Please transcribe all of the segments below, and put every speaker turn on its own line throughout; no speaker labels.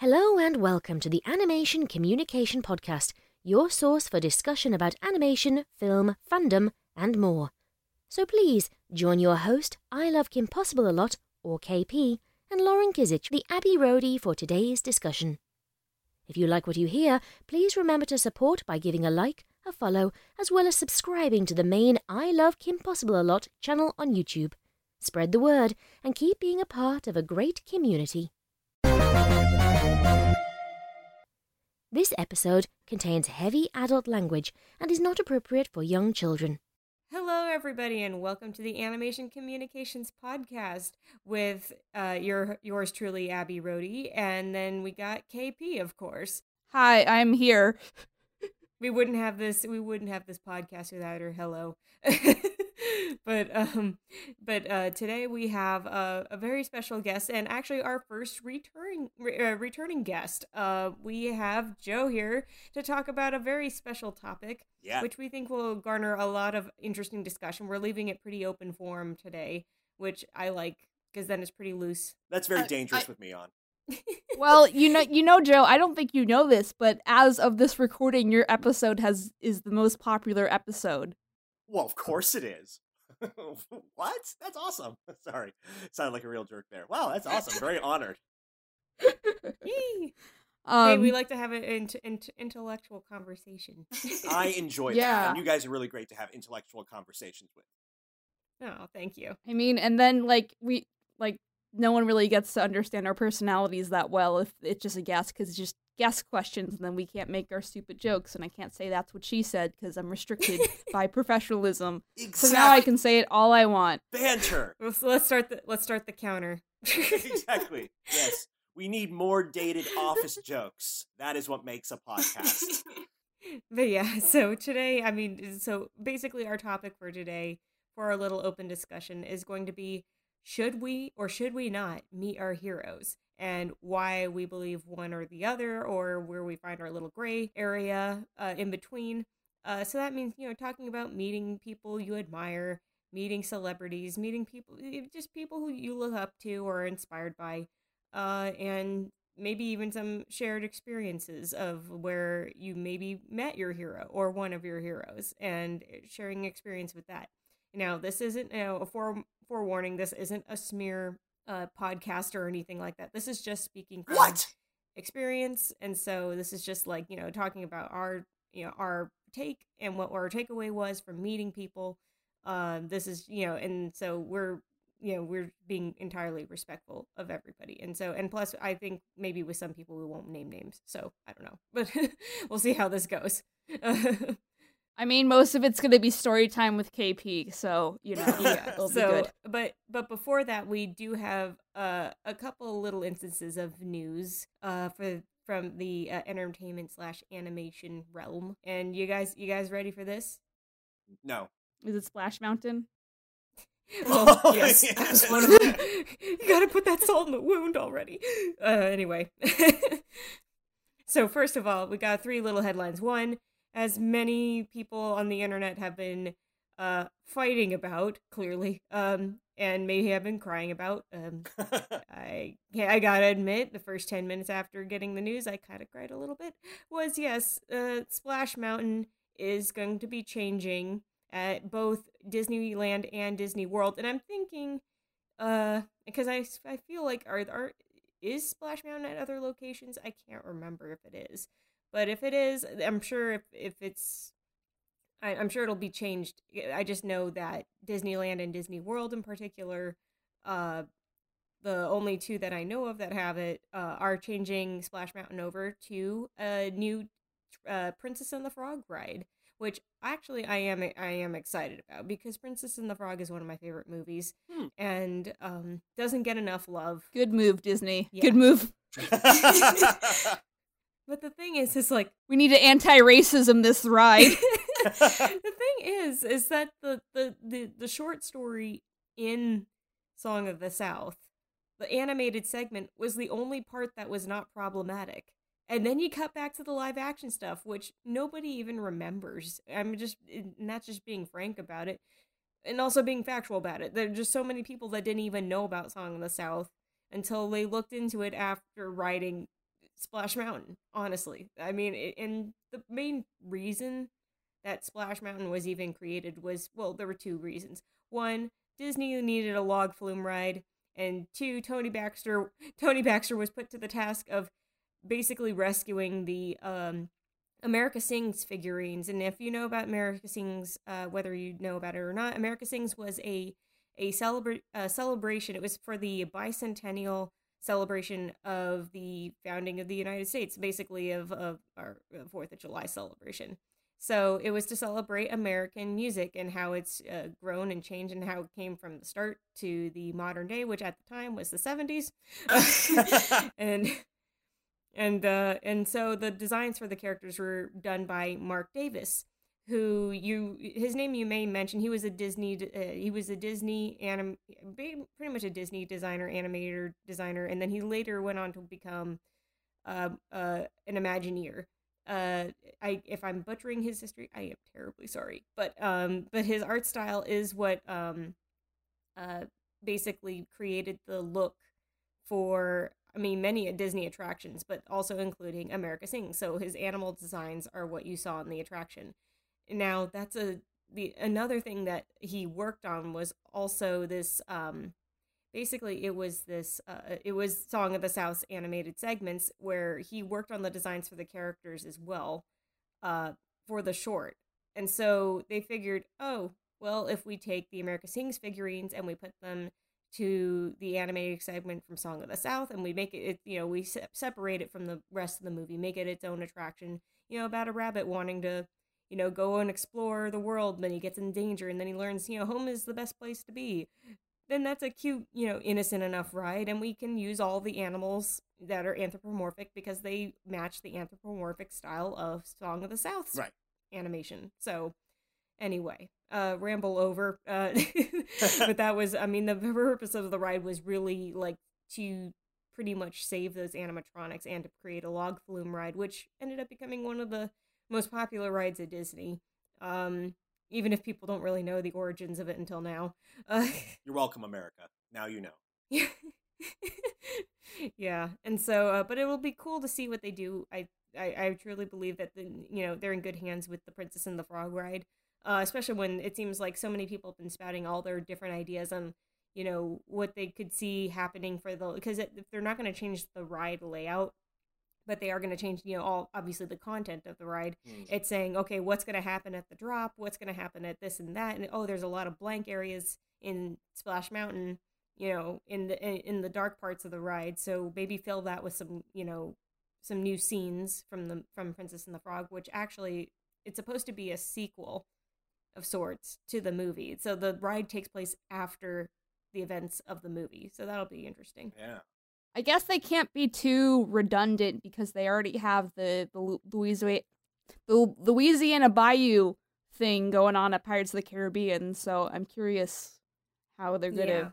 Hello and welcome to the Animation Communication Podcast, your source for discussion about animation, film, fandom, and more. So please join your host, I Love Kim Possible a Lot, or KP, and Lauren Kizich, the Abbey Roadie, for today's discussion. If you like what you hear, please remember to support by giving a like, a follow, as well as subscribing to the main I Love Kim Possible a Lot channel on YouTube. Spread the word and keep being a part of a great community. This episode contains heavy adult language and is not appropriate for young children.
Hello, everybody, and welcome to the Animation Communications Podcast with uh, your yours truly, Abby Rohde, and then we got KP, of course.
Hi, I'm here.
We wouldn't have this. We wouldn't have this podcast without her. Hello. but um, but uh, today we have a, a very special guest, and actually our first returning re- uh, returning guest. Uh, we have Joe here to talk about a very special topic,
Yeah.
which we think will garner a lot of interesting discussion. We're leaving it pretty open form today, which I like because then it's pretty loose.
That's very
I-
dangerous
I-
with me on.
Well, you know, you know, Joe. I don't think you know this, but as of this recording, your episode has is the most popular episode.
Well, of course it is. what? That's awesome. Sorry. Sounded like a real jerk there. Wow, that's awesome. Very honored.
Um,
hey, we like to have an int- int- intellectual conversation.
I enjoy that.
Yeah.
And you guys are really great to have intellectual conversations with.
oh, thank you.
I mean, and then like we like no one really gets to understand our personalities that well if it's just a guess because it's just guess questions, and then we can't make our stupid jokes, and I can't say that's what she said because I'm restricted by professionalism. So now I can say it all I want.
banter.
Well, so let's start the let's start the counter.
exactly. Yes. We need more dated office jokes. That is what makes a podcast.
but yeah, so today, I mean, so basically, our topic for today, for our little open discussion, is going to be should we or should we not meet our heroes and why we believe one or the other, or where we find our little gray area uh, in between. Uh, so that means, you know, talking about meeting people you admire, meeting celebrities, meeting people, eh, just people who you look up to or are inspired by, uh, and maybe even some shared experiences of where you maybe met your hero or one of your heroes and sharing experience with that. Now, this isn't you know, a fore, forewarning, this isn't a smear uh, podcast or anything like that. This is just speaking from
what?
experience and so this is just like you know talking about our you know our take and what our takeaway was from meeting people um this is you know and so we're you know we're being entirely respectful of everybody and so and plus i think maybe with some people we won't name names so i don't know but we'll see how this goes
I mean, most of it's gonna be story time with KP, so you know,
yeah
it'll be good.
but but before that we do have uh a couple little instances of news uh for from the uh, entertainment slash animation realm and you guys you guys ready for this
No.
Is it Splash Mountain?
well
Oh,
yes
yes.
that's one of them. you gotta put that salt in the wound already uh anyway so first of all we got three little headlines one as many people on the internet have been uh fighting about clearly um and maybe have been crying about um I I gotta admit, the first ten minutes after getting the news, I kind of cried a little bit. Was yes, uh, Splash Mountain is going to be changing at both Disneyland and Disney World, and I'm thinking, uh, because I I feel like are are is Splash Mountain at other locations? I can't remember if it is, but if it is, I'm sure if if it's I, I'm sure it'll be changed. I just know that Disneyland and Disney World in particular, uh, the only two that I know of that have it, uh, are changing Splash Mountain over to a new uh, Princess and the Frog ride, which actually I am I am excited about because Princess and the Frog is one of my favorite movies
Hmm.
and um, doesn't get enough love.
Good move, Disney.
Yeah.
Good move.
But the thing is, is like
We need to anti-racism this ride.
the thing is is that the, the the the short story in song of the south the animated segment was the only part that was not problematic. And then you cut back to the live action stuff which nobody even remembers. I'm just and that's just being frank about it and also being factual about it. There are just so many people that didn't even know about song of the south until they looked into it after writing Splash Mountain, honestly. I mean, and the main reason that Splash Mountain was even created was well, there were two reasons. One, Disney needed a log flume ride, and two, Tony Baxter Tony Baxter was put to the task of basically rescuing the um, America Sings figurines. And if you know about America Sings, uh, whether you know about it or not, America Sings was a a celebra- a celebration. It was for the bicentennial celebration of the founding of the United States, basically of, of our Fourth of July celebration. So it was to celebrate American music and how it's uh, grown and changed and how it came from the start to the modern day, which at the time was the 70s. and and uh, and so the designs for the characters were done by Marc Davis, who you his name you may mention. He was a Disney uh, he was a Disney anim pretty much a Disney designer, animator designer, and then he later went on to become uh, uh, an Imagineer. Uh, I if I'm butchering his history, I am terribly sorry, but um, but his art style is what um, uh, basically created the look for I mean, many Disney attractions, but also including America Sings. So his animal designs are what you saw in the attraction. Now, that's a the another thing that he worked on was also this. Um, basically, it was this. Uh, it was Song of the South's animated segments where he worked on the designs for the characters as well, uh, for the short. And so they figured, oh, well, if we take the America Sings figurines and we put them to the animated segment from Song of the South, and we make it, it you know, we se- separate it from the rest of the movie, make it its own attraction, you know, about a rabbit wanting to, you know, go and explore the world, then he gets in danger, and then he learns, you know, home is the best place to be. Then that's a cute, you know, innocent enough ride, and we can use all the animals that are anthropomorphic because they match the anthropomorphic style of Song of the South
right.
animation. So, anyway uh ramble over uh but that was i mean the purpose of the ride was really like to pretty much save those animatronics and to create a log flume ride which ended up becoming one of the most popular rides at disney um even if people don't really know the origins of it until now. Uh,
you're welcome america. Now you know.
Yeah. And so uh, but it will be cool to see what they do. I, I i truly believe that the you know they're in good hands with the princess and the frog ride uh, especially when it seems like so many people have been spouting all their different ideas on you know what they could see happening for the because if they're not going to change the ride layout but they are going to change you know all obviously the content of the ride mm. it's saying okay what's going to happen at the drop what's going to happen at this and that and oh there's a lot of blank areas in splash mountain you know in the in the dark parts of the ride so maybe fill that with some you know some new scenes from the from princess and the frog which actually it's supposed to be a sequel of sorts to the movie. So the ride takes place after the events of the movie. So that'll be interesting.
Yeah.
I guess they can't be too redundant because they already have the the Louisiana the Louisiana Bayou thing going on at Pirates of the Caribbean. So I'm curious how they're gonna yeah.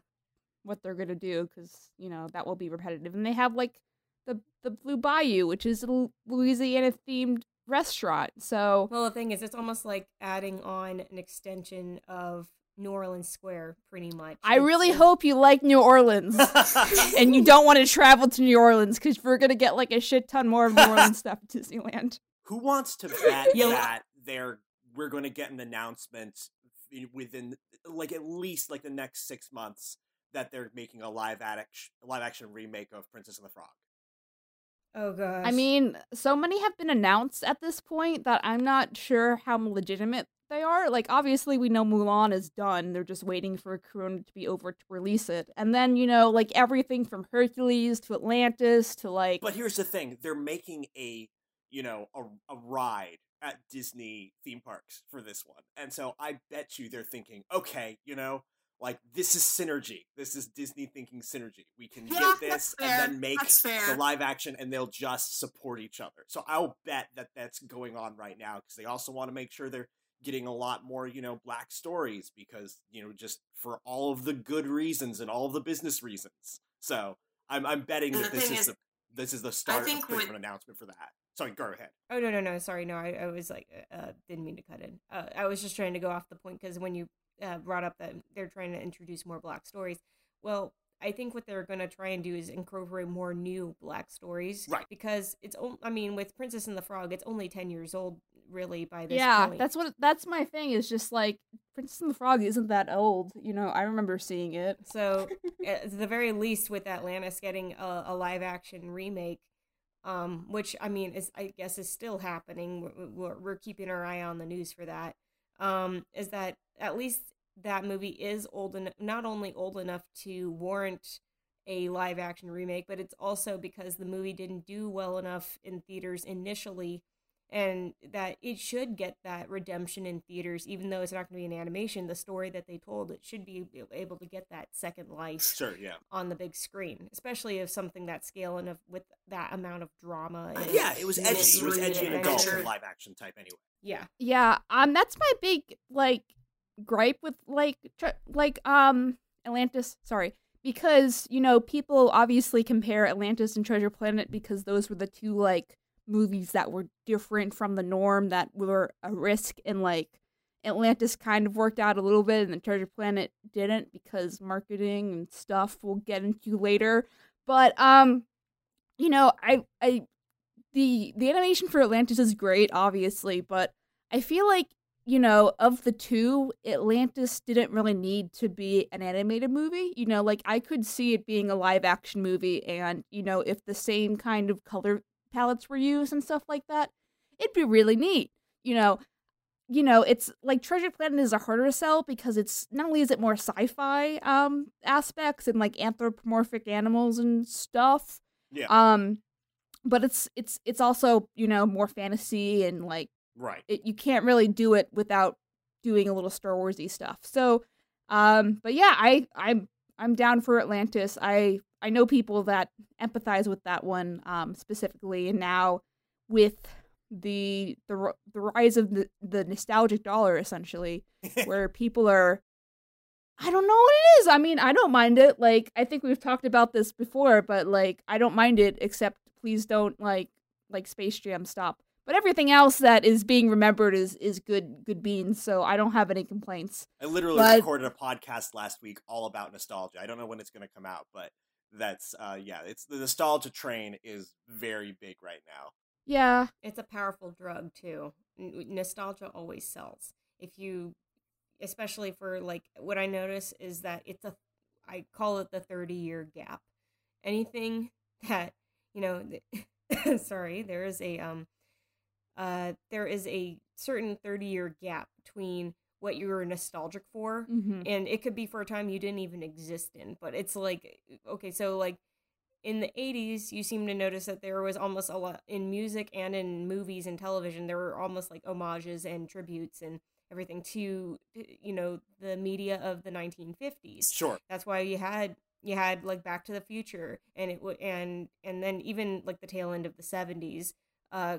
what they're gonna do because you know that will be repetitive. And they have like the the Blue Bayou, which is a Louisiana themed restaurant. So
well, the thing is, it's almost like adding on an extension of New Orleans Square, pretty much.
I it's, really it's... hope you like New Orleans and you don't want to travel to New Orleans because we're gonna get like a shit ton more of New Orleans stuff at Disneyland.
Who wants to bet that they're we're going to get an announcement within like at least like the next six months that they're making a live action live action remake of Princess and the Frog?
Oh gosh.
I mean, so many have been announced at this point that I'm not sure how legitimate they are. Like obviously we know Mulan is done. They're just waiting for Corona to be over to release it. And then, you know, like everything from Hercules to Atlantis to like
But here's the thing. They're making a, you know, a, a ride at Disney theme parks for this one. And so I bet you they're thinking, okay, you know, like this is synergy. This is Disney thinking synergy. We can yeah, get this and then make the live action, and they'll just support each other. So I'll bet that that's going on right now because they also want to make sure they're getting a lot more, you know, black stories because you know just for all of the good reasons and all of the business reasons. So I'm I'm betting that this is, is, the this is the start of with, an announcement for that. Sorry, go ahead.
Oh no no no sorry no I, I was like uh, didn't mean to cut in. Uh, I was just trying to go off the point because when you uh, brought up that they're trying to introduce more black stories. Well, I think what they're going to try and do is incorporate more new black stories.
Right.
Because it's, I mean, with Princess and the Frog, it's only 10 years old, really, by this
yeah,
point.
that's what that's my thing. Is just like Princess and the Frog isn't that old. You know, I remember seeing it.
So, at the very least, with Atlantis getting a, a live action remake, um, which I mean is I guess is still happening. We're, we're, we're keeping our eye on the news for that. Um, is that at least that movie is old enough, not only old enough to warrant a live action remake, but it's also because the movie didn't do well enough in theaters initially and that it should get that redemption in theaters even though it's not going to be an animation the story that they told it should be able to get that second life
Sure, yeah.
on the big screen especially if something that scale and of with that amount of drama and
Yeah, it was edgy. It was edgy and adult
adventure.
live action type anyway.
yeah
Yeah, um, that's my big like gripe with like tr- like um Atlantis. Sorry, because you know people obviously compare Atlantis and Treasure Planet because those were the two like movies that were different from the norm that were a risk and like Atlantis kind of worked out a little bit and the Treasure Planet didn't because marketing and stuff we'll get into later. But um you know, I I the the animation for Atlantis is great obviously, but I feel like you know, of the two, Atlantis didn't really need to be an animated movie. You know, like I could see it being a live action movie, and, you know, if the same kind of color palettes were used and stuff like that, it'd be really neat. You know, you know, it's like Treasure Planet is a harder sell because it's not only is it more sci-fi um aspects and like anthropomorphic animals and stuff,
Yeah.
um, but it's it's it's also you know more fantasy and like
right.
it, you can't really do it without doing a little Star Warsy stuff. So, um, but yeah, I I'm I'm down for Atlantis. I I know people that empathize with that one um, specifically, and now with the the the rise of the the nostalgic dollar, essentially, where people are. I don't know what it is. I mean, I don't mind it. Like, I think we've talked about this before, but like, I don't mind it. Except, please don't like like Space Jam stop. But everything else that is being remembered is is good good beans. So I don't have any complaints.
I literally
But-
recorded a podcast last week all about nostalgia. I don't know when it's going to come out, but that's uh yeah, it's the nostalgia train is very big right now.
Yeah,
it's a powerful drug too N- nostalgia always sells. If you especially for like what i notice is that it's a i call it the 30 year gap. Anything that you know sorry there is a um uh there is a certain 30 year gap between what you were nostalgic for
hmm
and it could be for a time you didn't even exist in but it's like okay so like in the 80s you seem to notice that there was almost a lot in music and in movies and television there were almost like homages and tributes and everything to you know the media of the 1950s
Sure.
that's why you had you had like back to the future and it would and and then even like the tail end of the 70s uh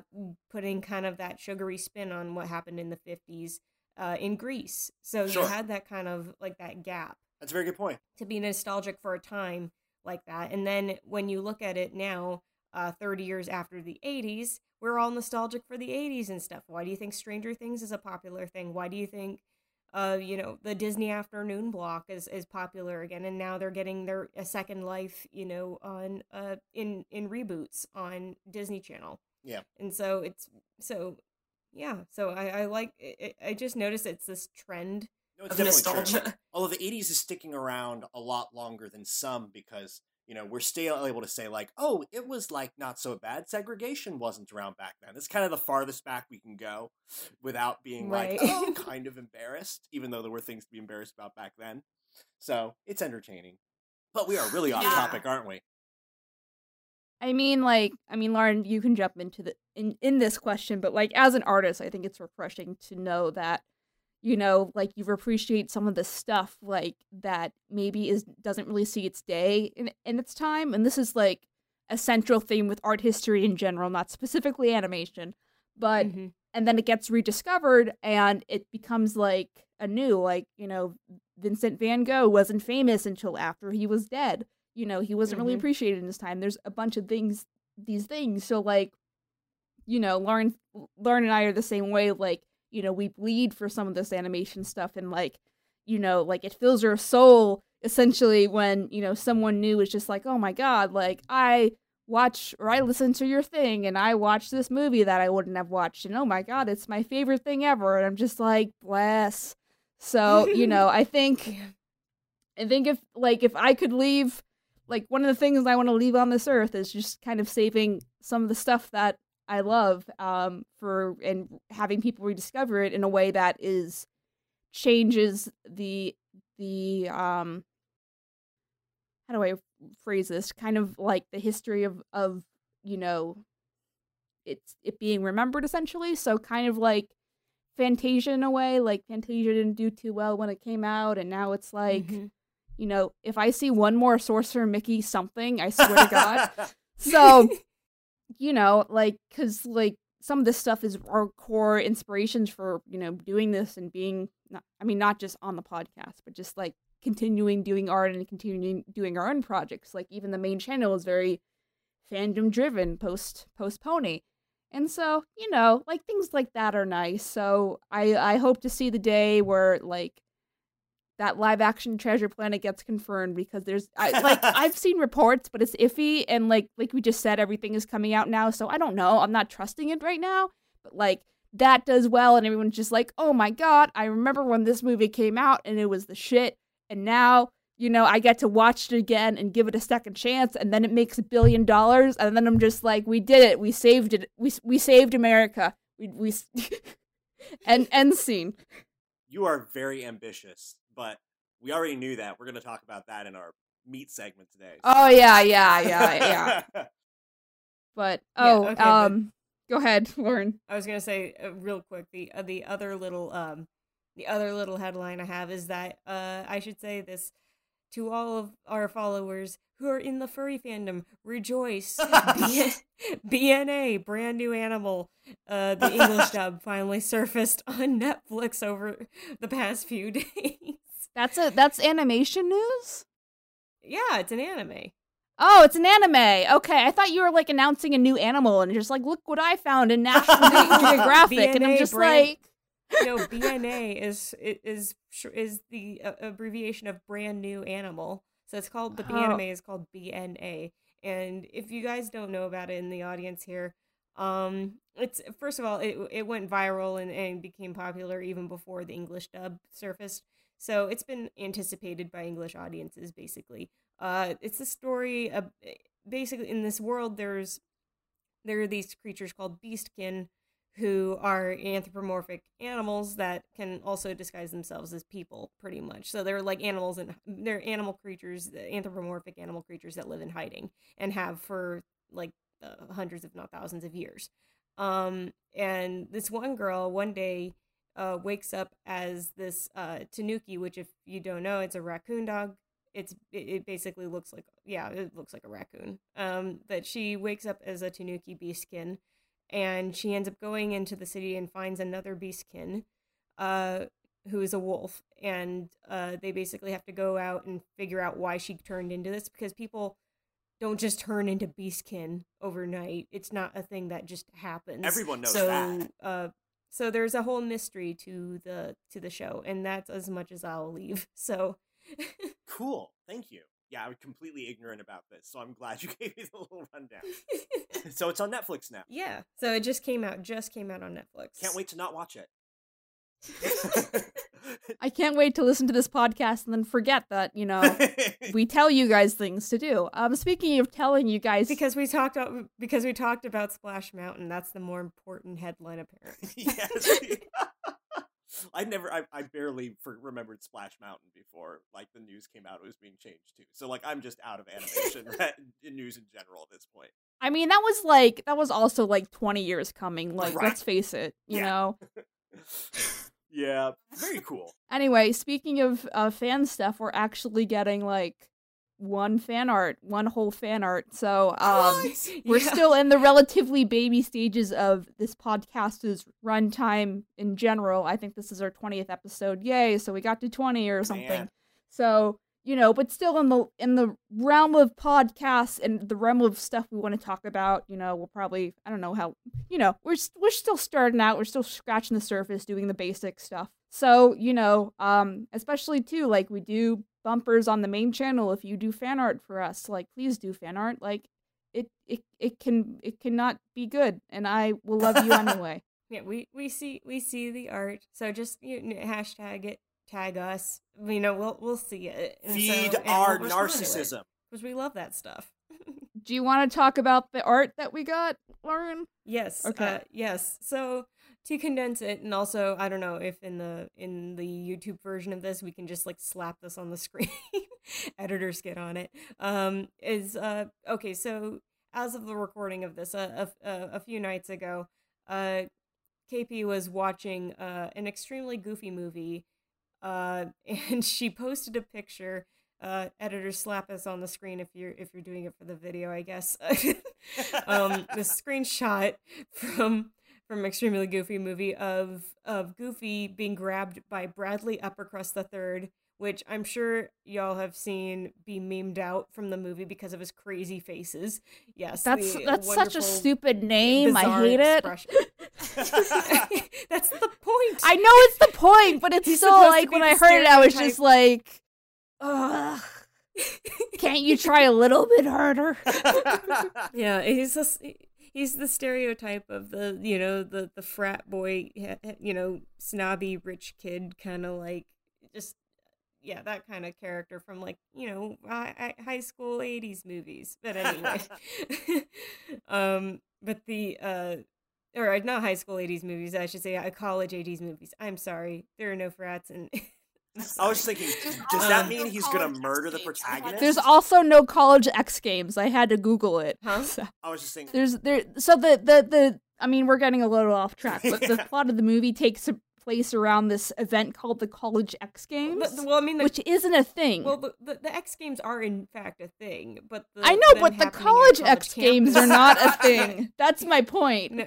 putting kind of that sugary spin on what happened in the 50s uh in grease so
Sure.
you had that kind of like that gap
That's a very good point.
to be nostalgic for a time like that and then when you look at it now uh 30 years after the 80s we're all nostalgic for the 80s and stuff why do you think stranger things is a popular thing why do you think uh you know the disney afternoon block is is popular again and now they're getting their a second life you know on uh in in reboots on disney channel
Yeah.
and so it's so yeah so i i like i, I just noticed it's this trend
No, it's
of
definitely true.
nostalgia
Although the 80s is sticking around a lot longer than some because, you know, we're still able to say, like, oh, it was like not so bad. Segregation wasn't around back then. It's kind of the farthest back we can go without being
Right.
like, oh, kind of embarrassed, even though there were things to be embarrassed about back then. So it's entertaining. But we are really off
Yeah.
topic, aren't we?
I mean, like, I mean, Lauren, you can jump into the in in this question, but like, as an artist, I think it's refreshing to know that, you know, like you appreciate some of the stuff like that maybe is doesn't really see its day in in its time, and this is like a central theme with art history in general, not specifically animation, but
Mhm.
and then it gets rediscovered and it becomes like a new like you know vincent van gogh wasn't famous until after he was dead you know he wasn't really
Mhm.
appreciated in his time there's a bunch of things these things so like you know lauren lauren and i are the same way like you know we bleed for some of this animation stuff and like you know like it fills our soul essentially when you know someone new is just like, oh my god, like I watch or I listen to your thing and I watch this movie that I wouldn't have watched and oh my god, it's my favorite thing ever and I'm just like bless. So, you know, I think I think if like if I could leave like one of the things I want to leave on this earth is just kind of saving some of the stuff that I love um for and having people rediscover it in a way that is changes the the um how do I phrase this? Kind of like the history of of you know, it's it being remembered essentially. So kind of like Fantasia in a way. Like Fantasia didn't do too well when it came out, and now it's like, mm-hmm. you know, if I see one more Sorcerer Mickey something, I swear to God. So, you know, like, cause like some of this stuff is our core inspirations for you know doing this and being. Not, I mean, not just on the podcast, but just like continuing doing art and continuing doing our own projects. Like even the main channel is very fandom driven post post pony. And so, you know, like things like that are nice. So I I hope to see the day where like that live action Treasure Planet gets confirmed because there's I like I've seen reports, but it's iffy and like like we just said, everything is coming out now, so I don't know. I'm not trusting it right now. But like that does well and everyone's just like, oh my god, I remember when this movie came out and it was the shit and now you know i get to watch it again and give it a second chance and then it makes a billion dollars and then i'm just like we did it we saved it we, we saved america we, we and end scene
you are very ambitious but we already knew that we're going to talk about that in our meat segment today
so. oh yeah yeah yeah yeah but oh yeah, okay, um but go ahead lauren
i was going to say uh, real quick the uh, the other little um the other little headline I have is that uh, I should say this to all of our followers who are in the furry fandom. Rejoice! B- BNA, brand new animal. Uh, the English dub finally surfaced on Netflix over the past few days.
That's a that's animation news.
Yeah, it's an anime.
Oh, it's an anime. Okay, I thought you were like announcing a new animal and just like, look what I found in National Geographic, and I'm just brand- like
no, BNA is is is the uh, abbreviation of brand new animal. So it's called the oh. anime is called BNA. And if you guys don't know about it in the audience here, um, it's first of all it it went viral and, and became popular even before the English dub surfaced. So it's been anticipated by English audiences basically. Uh, it's a story of basically in this world there's there are these creatures called beastkin who are anthropomorphic animals that can also disguise themselves as people pretty much so they're like animals and they're animal creatures anthropomorphic animal creatures that live in hiding and have for like uh, hundreds if not thousands of years um and this one girl one day uh wakes up as this uh tanuki which if you don't know it's a raccoon dog. It's it basically looks like yeah it looks like a raccoon. Um that she wakes up as a tanuki beastkin and she ends up going into the city and finds another beastkin uh, who is a wolf. And uh, they basically have to go out and figure out why she turned into this because people don't just turn into beastkin overnight. It's not a thing that just happens.
Everyone knows
so,
that.
uh, so there's a whole mystery to the to the show and that's as much as i'll leave so
cool thank you yeah, I'm completely ignorant about this, so I'm glad you gave me the little rundown. so it's on Netflix now.
Yeah. So it just came out. Just came out on Netflix.
Can't wait to not watch it.
I can't wait to listen to this podcast and then forget that you know we tell you guys things to do. Um, speaking of telling you guys,
because we talked about, because we talked about Splash Mountain, that's the more important headline apparently. yes.
I never, I, I barely for, remembered Splash Mountain before like the news came out. It was being changed too. So like I'm just out of animation news in general at this point.
I mean, that was like that was also like 20 years coming. Like, right. let's face it, you yeah. know.
Yeah, very cool.
Anyway, speaking of uh, fan stuff, we're actually getting like one fan art, one whole fan art. So um, we're yeah. still in the relatively baby stages of this podcast's runtime in general. I think this is our 20th episode. Yay, so we got to 20 or something. Man. So, you know, but still in the in the realm of podcasts and the realm of stuff we want to talk about, you know, we'll probably I don't know how, you know, we're we're still starting out, we're still scratching the surface, doing the basic stuff. So, you know, um especially too like we do bumpers on the main channel if you do fan art for us. Like, please do fan art. Like, it it it can it cannot be good, and I will love you anyway.
Yeah, we we see we see the art. So just you know, hashtag it, tag us. You know, we'll we'll see it. And
Feed
and
our
we'll respond to it,
narcissism.
because we love that stuff.
Do you want to talk about the art that we got, Lauren?
Yes.
Okay.
Uh, yes. So to condense it, and also I don't know if in the in the YouTube version of this we can just like slap this on the screen. Editors get on it. Um, is uh okay. So as of the recording of this, uh, a a, a few nights ago, uh, KP was watching uh an extremely goofy movie, uh, and she posted a picture. Uh, editors slap us on the screen if you're if you're doing it for the video, I guess. um, the screenshot from from extremely goofy movie of of Goofy being grabbed by Bradley Uppercrust the Third, which I'm sure y'all have seen be memed out from the movie because of his crazy faces. Yes,
That's that's such a stupid name. I hate it.
That's the point.
I know it's the point, but it's
He's
still like when I heard it, I was just like, ugh. Can't you try a little bit harder?
yeah, he's just he's the stereotype of the you know the the frat boy you know snobby rich kid kind of like just yeah that kind of character from like you know hi- hi- high school 80s movies but anyway um but the uh or not high school 80s movies i should say uh, college 80s movies i'm sorry there are no frats and
I was thinking, does that
Um,
mean he's gonna murder the protagonist?
There's also no college X Games. I had to Google it.
Huh?
So,
I was just thinking.
there's there. So the the the. I mean, we're getting a little off track, but the plot of the movie takes place around this event called the College X Games,
but, well i mean the,
which isn't a thing.
well the, the, the x games are in fact a thing but the,
I know, but the college
college
X Games are not a thing. That's my point.
No,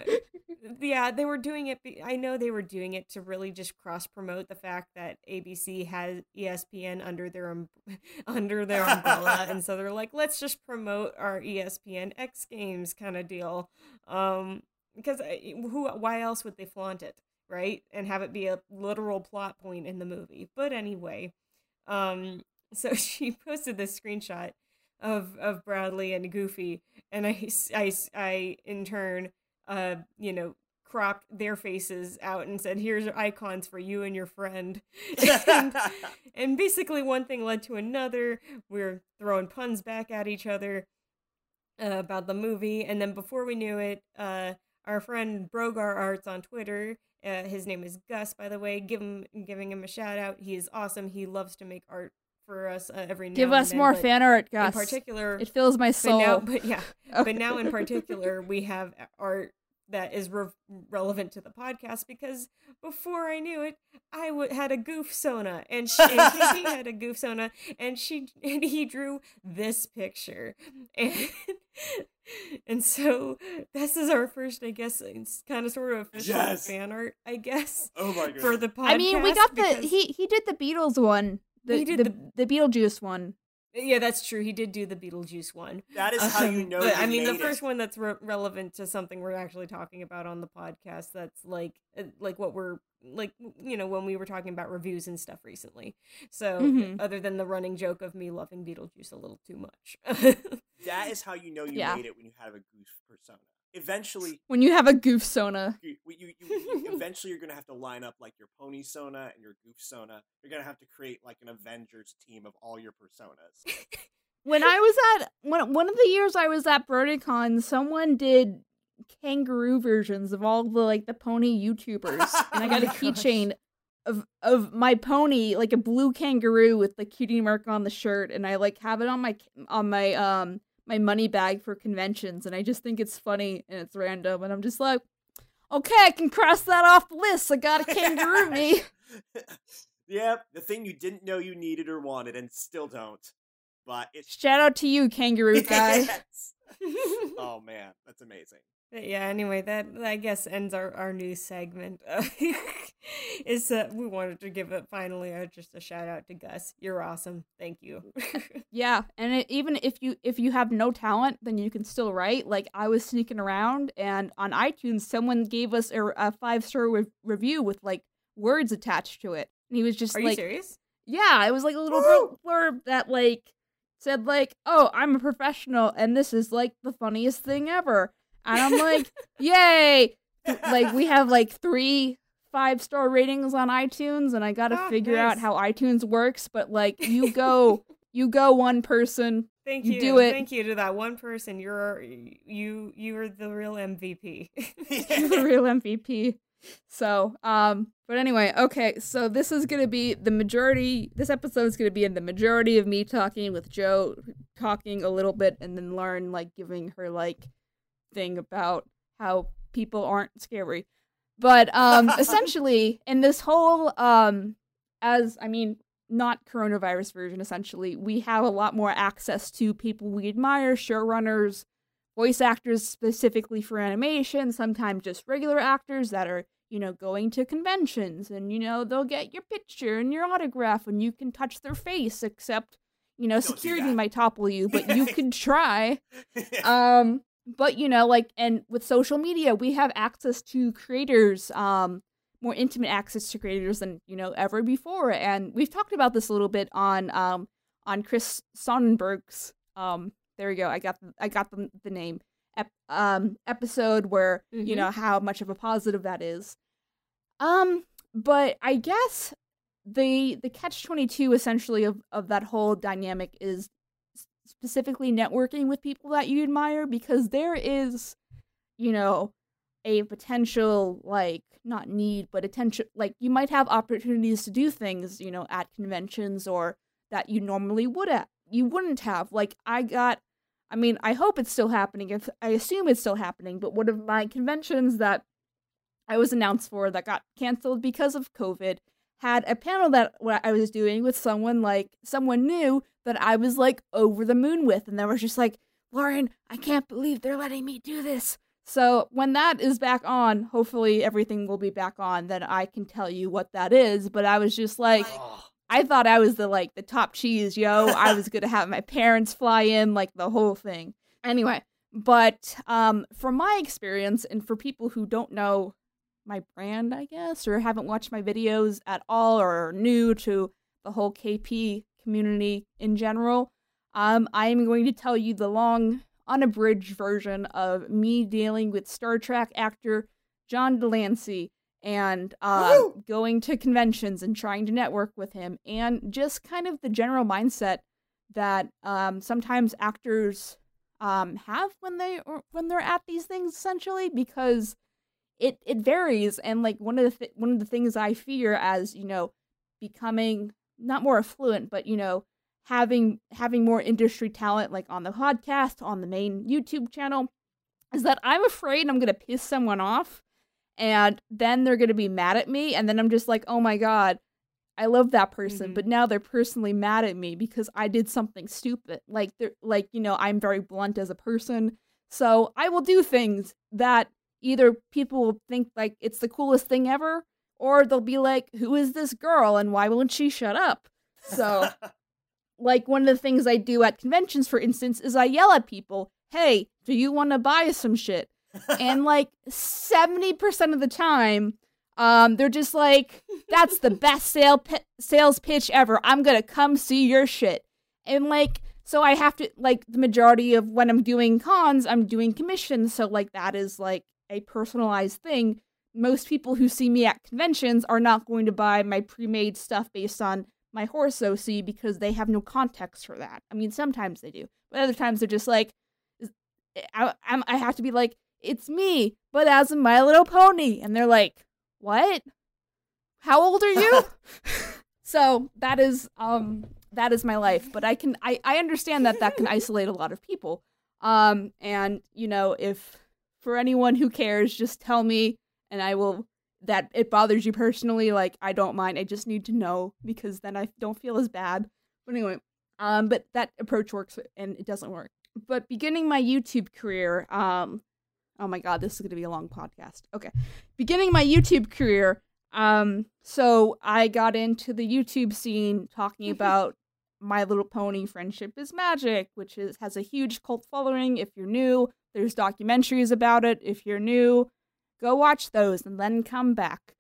yeah, they were doing it. I know they were doing it to really just cross promote the fact that ABC has ESPN under their um, under their umbrella, and so they're like, let's just promote our ESPN X Games kind of deal. Um, because who? Why else would they flaunt it, right? And have it be a literal plot point in the movie. But anyway, um, so she posted this screenshot of of Bradley and Goofy, and I, I, I in turn uh, you know, cropped their faces out and said, "Here's icons for you and your friend." and, and basically, one thing led to another. We're throwing puns back at each other uh, about the movie, and then before we knew it, uh, our friend Brogar Arts on Twitter. Uh, his name is Gus, by the way. Give him, giving him a shout out. He is awesome. He loves to make art for us uh, every now
Give us
then,
more fan art, Gus.
In particular,
it fills my
but
soul.
now, but yeah,
Okay.
but now in particular, we have art that is re- relevant to the podcast because before I knew it, I w- had a goof sona, and she and Katie had a goof sona, and she and he drew this picture, and and so this is our first, I guess, it's kind of sort of official
Yes.
fan art, I guess,
oh my god.
for the podcast.
I mean, we got the he he did the Beatles one. The,
He did
the, the Beetlejuice one.
Yeah, that's true. He did do the Beetlejuice one.
that is how you
Um,
know.
but,
you
I mean, the
made
first
it.
one that's re- relevant to something we're actually talking about on the podcast. That's like, uh, like what we're like, you know, when we were talking about reviews and stuff recently. So,
Mhm.
other than the running joke of me loving Beetlejuice a little too much.
That is how you know you
Yeah.
made it when you have a goose persona. Eventually,
When you have a goof sona.
You, you, you, eventually you're gonna have to line up like your pony sona and your goof sona. You're gonna have to create like an Avengers team of all your personas.
When I was at one one of the years I was at BronyCon, someone did kangaroo versions of all the like the pony YouTubers, and I got a
Oh
keychain of of my pony, like a blue kangaroo with the cutie mark on the shirt, and I like have it on my on my um my money bag for conventions, and I just think it's funny and it's random, and I'm just like, okay, I can cross that off the list. I got a kangaroo me.
yep, the thing you didn't know you needed or wanted and still don't. But it's
Shout out to you, kangaroo guy.
Yes. oh man, that's amazing.
But yeah. Anyway, that I guess ends our our news segment. Is uh, we wanted to give it finally uh, just a shout out to Gus. You're awesome. Thank you.
Yeah, and it, even if you if you have no talent, then you can still write. Like I was sneaking around, and on iTunes, someone gave us a, a five star re- review with like words attached to it, and he was just
Are you
like,
serious?
Yeah, it was like a little blur- blurb that like said like, "Oh, I'm a professional and this is like the funniest thing ever." And I'm like, "Yay!" Like we have like 3 5-star ratings on iTunes and I got to
Oh,
figure out how iTunes works, but like you go you go one person.
Thank
You
you.
do it.
Thank you to that one person. You're you you are the real MVP.
You're the real MVP. So, um, but anyway, okay, so this is gonna be the majority. This episode is gonna be in the majority of me talking with Joe, talking a little bit, and then Lauren like giving her like thing about how people aren't scary. But um, essentially, in this whole um, as I mean, not coronavirus version. Essentially, we have a lot more access to people we admire, showrunners, voice actors specifically for animation, sometimes just regular actors that are, you know, going to conventions and, you know, they'll get your picture and your autograph and you can touch their face, except, you know,
Don't
security might topple you, but you can try. Um, but, you know, like, and with social media, we have access to creators, um, more intimate access to creators than, you know, ever before. And we've talked about this a little bit on, um, on Chris Sonnenberg's, um, there we go. I got the, I got the, the name. Ep- um, episode where you
Mhm.
know how much of a positive that is. Um, but I guess the the catch twenty two essentially of of that whole dynamic is specifically networking with people that you admire because there is, you know, a potential like not need but attention like you might have opportunities to do things you know at conventions or that you normally would at you wouldn't have. Like i got i mean i hope it's still happening. If i assume it's still happening but one of my conventions that i was announced for that got canceled because of covid had a panel that what i was doing with someone like someone new that i was like over the moon with and they were just like lauren i can't believe they're letting me do this so when that is back on hopefully everything will be back on then i can tell you what that is but i was just like
Oh,
I thought I was the like the top cheese, yo. I was gonna have my parents fly in, like the whole thing. Anyway, but um, from my experience, and for people who don't know my brand, I guess, or haven't watched my videos at all, or are new to the whole KP community in general, um, I am going to tell you the long, unabridged version of me dealing with Star Trek actor John de Lancie and
Woo!
going to conventions and trying to network with him, and just kind of the general mindset that um, sometimes actors um, have when they or when they're at these things, essentially, because it it varies. And like one of the th- one of the things I fear as you know becoming not more affluent, but you know having having more industry talent like on the podcast on the main YouTube channel is that I'm afraid I'm gonna piss someone off and then they're gonna be mad at me and then I'm just like, oh my god, I love that person,
Mhm.
but now they're personally mad at me because I did something stupid. Like they're like, you know, I'm very blunt as a person. So I will do things that either people will think like it's the coolest thing ever, or they'll be like, Who is this girl and why won't she shut up? So like one of the things I do at conventions, for instance, is I yell at people, "Hey, do you want to buy some shit?" And like seventy percent of the time, um, they're just like, "That's the best sale pi- sales pitch ever. I'm gonna come see your shit." And like, so I have to like the majority of when I'm doing cons, I'm doing commissions, so like that is like a personalized thing. Most people who see me at conventions are not going to buy my pre-made stuff based on my horse OC because they have no context for that. I mean, sometimes they do, but other times they're just like, I, I'm, I have to be like, it's me, but as a My Little Pony, and they're like, what? How old are you? so that is, um, that is my life. But I can, I, I understand that that can isolate a lot of people. Um, and you know, if for anyone who cares, just tell me, and I will that it bothers you personally, like I don't mind. I just need to know because then I don't feel as bad. But anyway, um, but that approach works and it doesn't work. But beginning my YouTube career, um, oh my god, this is gonna be a long podcast. Okay, beginning my YouTube career, um, so I got into the YouTube scene talking about My Little Pony Friendship is Magic, which is has a huge cult following. If you're new, there's documentaries about it. If you're new, go watch those and then come back.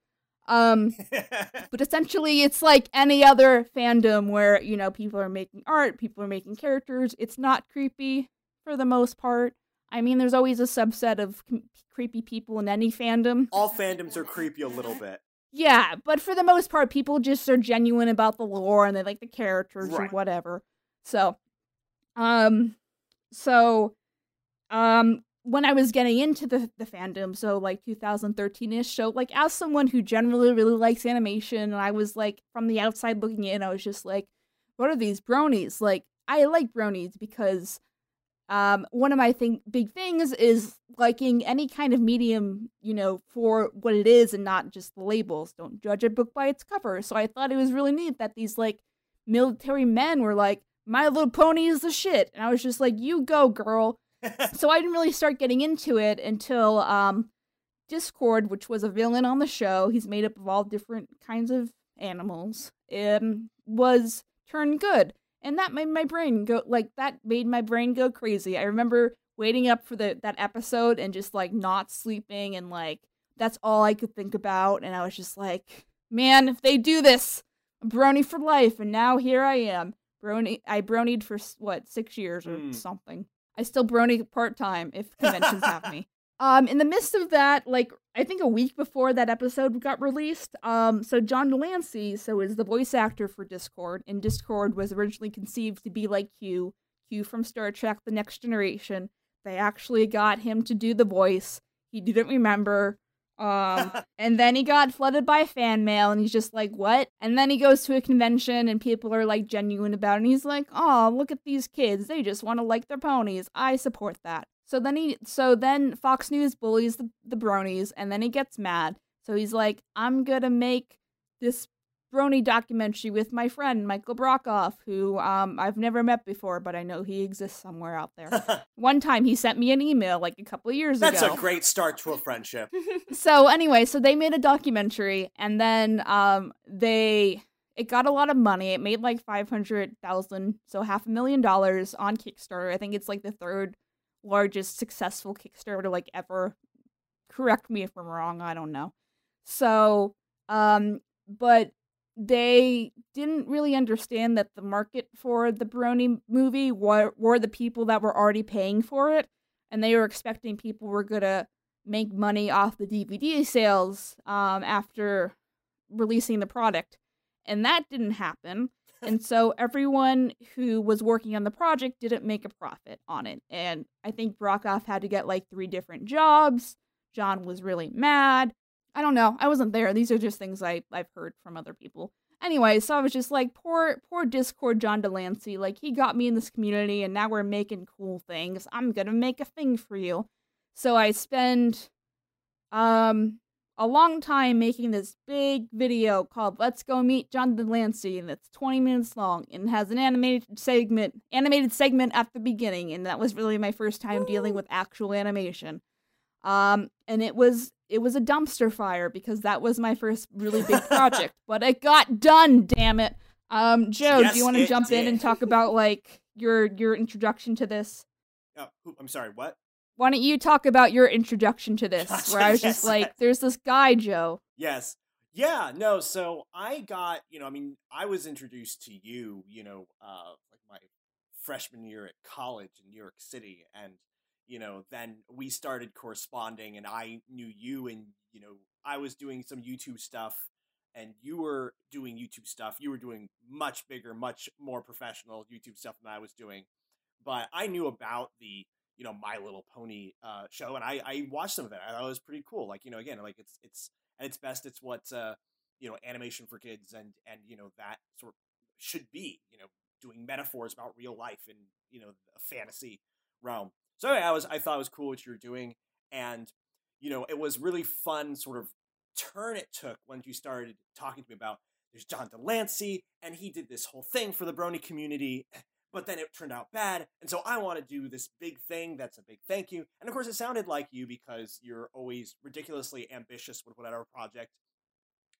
Um, but essentially, it's like any other fandom where you know people are making art, people are making characters. It's not creepy for the most part. I mean, there's always a subset of c- creepy people in any fandom.
All fandoms are creepy a little bit.
Yeah, but for the most part, people just are genuine about the lore and they like the characters or whatever. So, um, so, um, when I was getting into the the fandom, so like 2013 ish, so like as someone who generally really likes animation, and I was like from the outside looking in, I was just like, what are these bronies? Like, I like bronies because um, one of my thing big things is liking any kind of medium, you know, for what it is and not just the labels. Don't judge a book by its cover. So I thought it was really neat that these like military men were like, My Little Pony is the shit. And I was just like, You go, girl. so I didn't really start getting into it until um Discord, which was a villain on the show, he's made up of all different kinds of animals, um, was turned good. And that made my brain go like that made my brain go crazy. I remember waiting up for the that episode and just like not sleeping and like that's all i could think about. And i was just like man if they do this brony for life. And now here i am brony i bronied for what six years or
Hmm.
something i still brony part-time if conventions have me. Um in the midst of that like i think a week before that episode got released um so john de Lancie so is the voice actor for discord and discord was originally conceived to be like q q from star trek the next generation. They actually got him to do the voice. He didn't remember um and then he got flooded by fan mail and he's just like what? And then he goes to a convention and people are like genuine about it and he's like oh look at these kids. They just want to like their ponies. I support that. So then he so then fox news bullies the, the bronies and then he gets mad. So he's like i'm gonna make this brony documentary with my friend michael brockhoff who um i've never met before but i know he exists somewhere out there one time he sent me an email like a couple of years
That's
ago That's
a great start to a friendship.
so anyway, so they made a documentary and then um they it got a lot of money. It made like 500,000, so half a million dollars on Kickstarter. I think it's like the third largest successful Kickstarter like ever. Correct me if I'm wrong, I don't know. So, um but they didn't really understand that the market for the Brony movie were, were the people that were already paying for it and they were expecting people were going to make money off the DVD sales um, after releasing the product. And that didn't happen. and so everyone who was working on the project didn't make a profit on it. And I think Brockhoff had to get like three different jobs. John was really mad. I don't know. I wasn't there. These are just things I, I've heard from other people. Anyway, so I was just like, poor, poor Discord John de Lancie. Like, he got me in this community and now we're making cool things. I'm gonna make a thing for you. So I spend um a long time making this big video called Let's Go Meet John de Lancie and it's 20 minutes long and has an animated segment animated segment at the beginning and that was really my first time dealing with actual animation. Um and it was it was a dumpster fire because that was my first really big project, but it got done, damn it. Um Joe,
Yes,
do you want to jump in and talk about like your your introduction to this?
Oh, I'm sorry, what?
Why don't you talk about your introduction to this?
Gotcha,
where I was
yes.
just like, there's this guy, Joe.
Yes. Yeah, no, so I got, you know, I mean, I was introduced to you, you know, uh like my freshman year at college in New York City and you know, then we started corresponding and I knew you and, you know, I was doing some YouTube stuff and you were doing YouTube stuff. You were doing much bigger, much more professional YouTube stuff than I was doing. But I knew about the you know My Little Pony uh, show, and I, I watched some of it. I thought it was pretty cool. Like you know, again, like it's it's at its best, it's what uh, you know animation for kids, and and you know that sort should be. You know, doing metaphors about real life in you know a fantasy realm. So anyway, I was I thought it was cool what you were doing, and you know it was really fun sort of turn it took when you started talking to me about there's John de Lancie and he did this whole thing for the Brony community but then it turned out bad. And so I want to do this big thing that's a big thank you. And of course, it sounded like you because you're always ridiculously ambitious with whatever project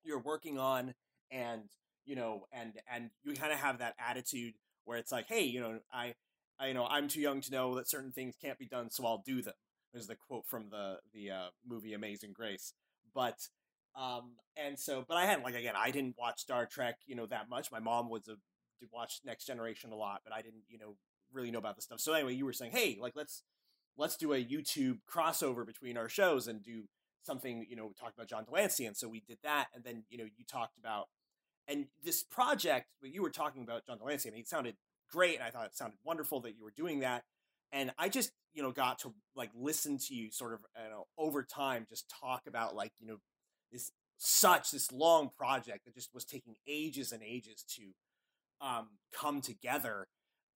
you're working on. And, you know, and, and you kind of have that attitude where it's like, hey, you know, I, I, you know, I'm too young to know that certain things can't be done, so I'll do them. Is the quote from the, the uh, movie Amazing Grace. But, Um, and so, but I hadn't like again, I didn't watch Star Trek, you know, that much. My mom was a did watch Next Generation a lot, but I didn't, you know, really know about this stuff. So anyway, you were saying, hey, like let's let's do a YouTube crossover between our shows and do something, you know, talk about John de Lancie. And so we did that, and then you know, you talked about and this project, but you were talking about John de Lancie. I mean, it sounded great, and I thought it sounded wonderful that you were doing that. And I just, you know, got to like listen to you sort of, you know, over time, just talk about like, you know, this such this long project that just was taking ages and ages to um, come together,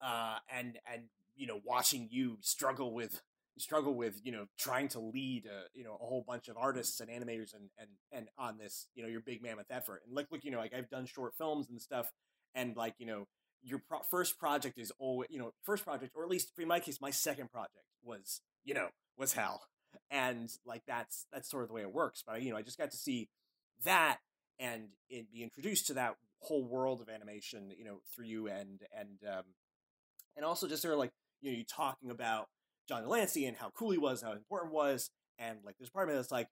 uh, and and you know, watching you struggle with struggle with you know trying to lead a, you know a whole bunch of artists and animators and and and on this you know your big mammoth effort and like look you know like I've done short films and stuff and like you know your pro- first project is always you know first project or at least in my case my second project was you know was hell. And like that's that's sort of the way it works but you know I just got to see that and it be introduced to that whole world of animation you know through you and and um and also just sort of like you know you talking about John de Lancie and how cool he was, how important was, and like there's part of me that's like,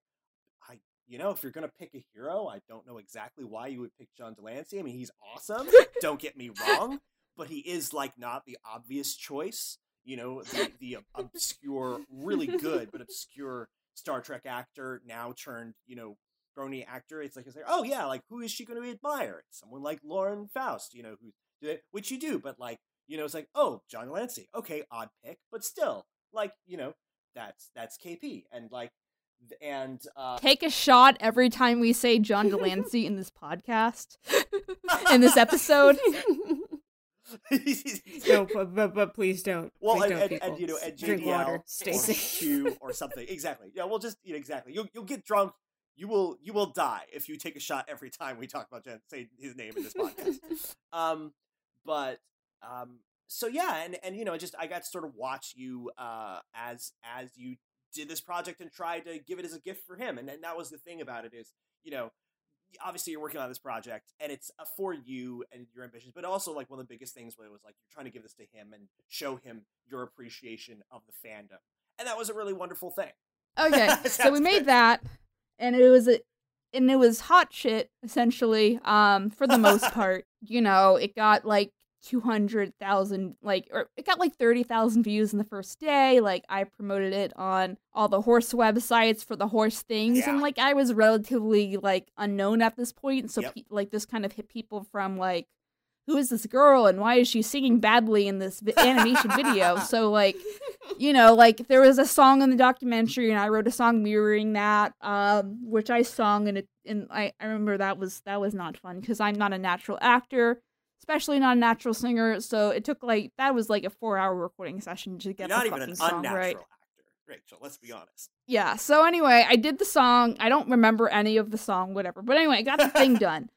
I you know, if you're gonna pick a hero, I don't know exactly why you would pick John de Lancie. I mean, he's awesome. don't get me wrong, but he is like not the obvious choice. You know, the the obscure, really good but obscure Star Trek actor now turned you know Brony actor. It's like it's like oh yeah, like who is she going to admire? It's someone like Lauren Faust, you know, who did which you do, but like you know, it's like oh John de Lancie, okay, odd pick, but still like you know that's that's KP and like and uh
take a shot every time we say John de Lancie in this podcast in this episode.
no, but, but, but please don't.
Well,
please
and,
don't,
and, and, you know, and
drink water, stay
or
safe,
Q or something. Exactly. Yeah. Well, just you know, exactly. You'll you'll get drunk. You will you will die if you take a shot every time we talk about Jen, say his name in this podcast. um, but um, so yeah, and and you know, just I got to sort of watch you uh, as as you did this project and tried to give it as a gift for him, and, and that was the thing about it is you know obviously you're working on this project and it's uh, for you and your ambitions but also like one of the biggest things was like you're trying to give this to him and show him your appreciation of the fandom. And that was a really wonderful thing.
Okay so we made that and it was a and it was hot shit essentially um for the most part. You know it got like 200,000 like or it got like 30,000 views in the first day like I promoted it on all the horse websites for the horse things
Yeah.
and like I was relatively like unknown at this point so
Yep.
pe- like this kind of hit people from like who is this girl and why is she singing badly in this vi- animation video so like you know like there was a song in the documentary and I wrote a song mirroring that um which I sung and it and I I remember that was that was not fun cuz I'm not a natural actor especially not a natural singer. So it took like that was like a four hour recording session to get you're
not
the
even an
song
unnatural
right.
actor rachel let's be honest
Yeah. So anyway, I did the song. I don't remember any of the song, whatever. But anyway, I got the thing done,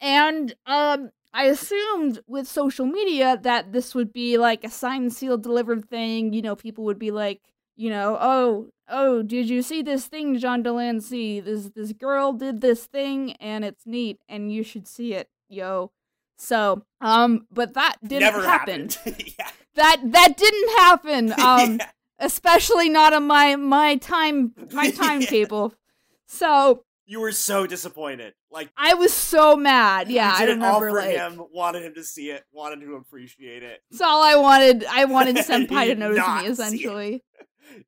and um, I assumed with social media that this would be like a signed, sealed, delivered thing. You know, people would be like, you know, oh, oh, did you see this thing, John de Lancie? This this girl did this thing, and it's neat, and you should see it, yo. So, um, but that didn't
never
happen.
yeah.
That that didn't happen. Um,
Yeah.
especially not on my my time my
Yeah.
timetable. So
you were so disappointed like
I was so mad. Yeah, I
didn't
remember
offer
like
him wanted him to see it wanted to appreciate it
that's all I wanted. I wanted Senpai to notice me essentially.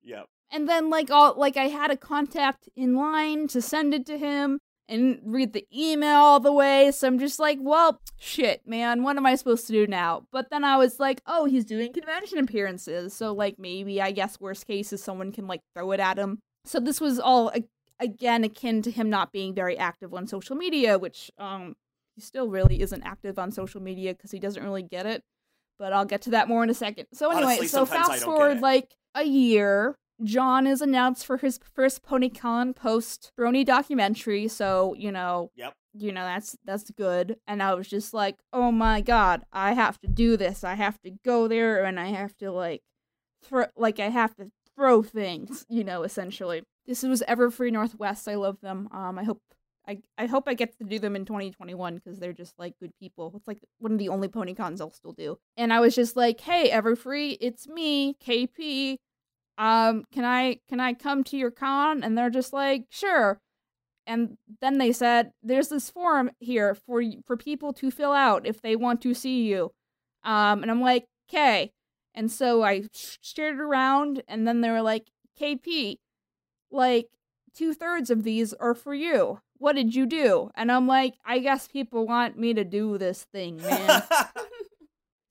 yep
And then like all like I had a contact in line to send it to him and read the email all the way. So I'm just like, well, shit, man, what am I supposed to do now? But then I was like, oh, he's doing convention appearances. So like maybe I guess worst case is someone can like throw it at him. So this was all again akin to him not being very active on social media, which um he still really isn't active on social media because he doesn't really get it. But I'll get to that more in a second. So anyway,
Honestly,
so fast forward like a year, John is announced for his first PonyCon post Brony documentary. So you know,
Yep.
you know that's that's good. And I was just like, oh my god, I have to do this. I have to go there, and I have to like, throw like I have to throw things. You know, essentially. This was Everfree Northwest. I love them. Um, I hope. I, I hope I get to do them in 2021 because they're just like good people. It's like one of the only PonyCons I'll still do. And I was just like, hey, Everfree, it's me, KP um can i can i come to your con and they're just like sure and then they said, "There's this form here for for people to fill out if they want to see you." Um, and I'm like, "Okay." And so I shared it around, and then they were like, "KP, like two thirds of these are for you. What did you do?" And I'm like, "I guess people want me to do this thing, man."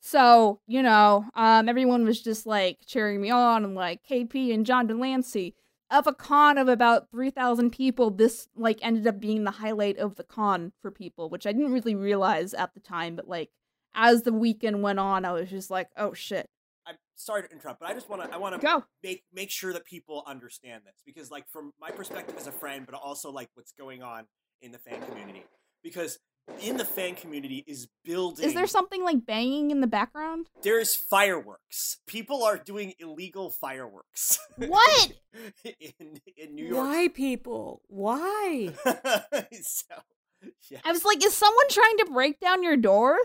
so you know, um, everyone was just like cheering me on, and like KP and John de Lancie. Of a con of about 3000 people this like ended up being the highlight of the con for people which i didn't really realize at the time but like as the weekend went on i was just like oh shit.
I'm sorry to interrupt, but I just want to I want to
go.
make make sure that people understand this because like from my perspective as a friend, but also like what's going on in the fan community because in the fan community is building.
is there something like banging in the background
There's fireworks. People are doing illegal fireworks.
what
in in New York.
Why, people? Why?
so, yeah.
i was like is someone trying to break down your door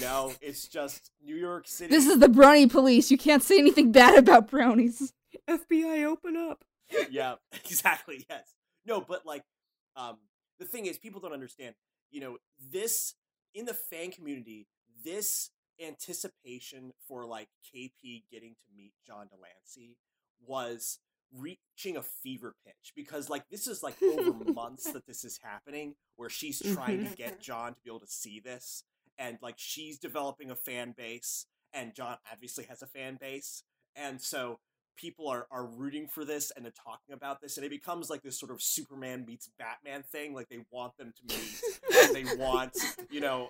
No, it's just New York City.
this is the brownie police you can't say anything bad about brownies
FBI, open up.
yeah, exactly. Yes. No, but like, um, the thing is, people don't understand. You know, this in the fan community, this anticipation for like KP getting to meet John de Lancie was reaching a fever pitch because like this is like over months that this is happening where she's trying to mm-hmm. get John to be able to see this and like she's developing a fan base and John obviously has a fan base. And so people are are rooting for this and they're talking about this and it becomes like this sort of Superman meets Batman thing like they want them to meet and they want you know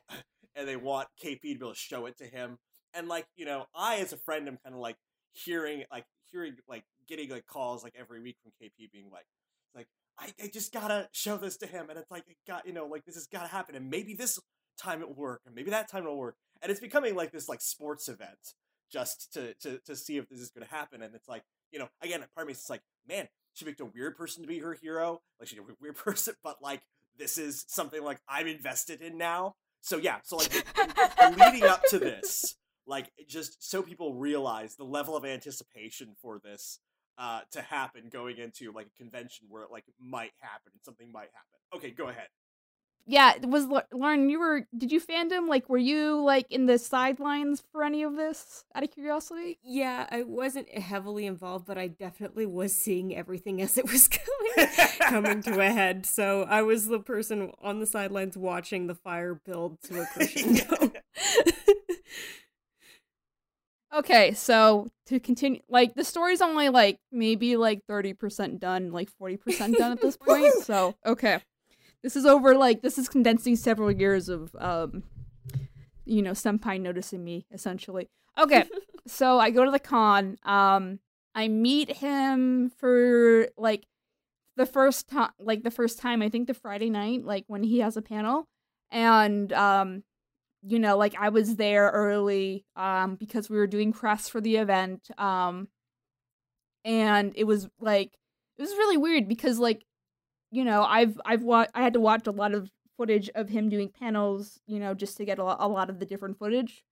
and they want KP to be able to show it to him. And like you know I as a friend am kind of like hearing like hearing like getting like calls like every week from KP being like like I, I just gotta show this to him and it's like it got you know like this has gotta happen and maybe this time it will work and maybe that time it'll work and it's becoming like this like sports event just to to to see if this is going to happen. And it's like, you know, again, part of me is like, man, she picked a weird person to be her hero. Like she's a weird person, but like this is something like I'm invested in now. So yeah, so like leading up to this, like just so people realize the level of anticipation for this uh to happen going into like a convention where it like might happen and something might happen. Okay, go ahead.
Yeah it was lauren you were did you fandom like were you like in the sidelines for any of this out of curiosity
Yeah, I wasn't heavily involved, but I definitely was seeing everything as it was coming coming to a head. So I was the person on the sidelines watching the fire build to a crescendo.
Okay, so to continue, like the story's only like maybe like thirty percent done, like forty percent done at this point. So okay, this is over. Like this is condensing several years of um, you know, senpai noticing me essentially. Okay, so I go to the con. Um, I meet him for like the first time, like the first time. I think the Friday night, like when he has a panel, and um, you know, like I was there early um because we were doing press for the event. Um and it was like it was really weird because like you know, I've I've wa- I had to watch a lot of footage of him doing panels, you know, just to get a, lo- a lot of the different footage.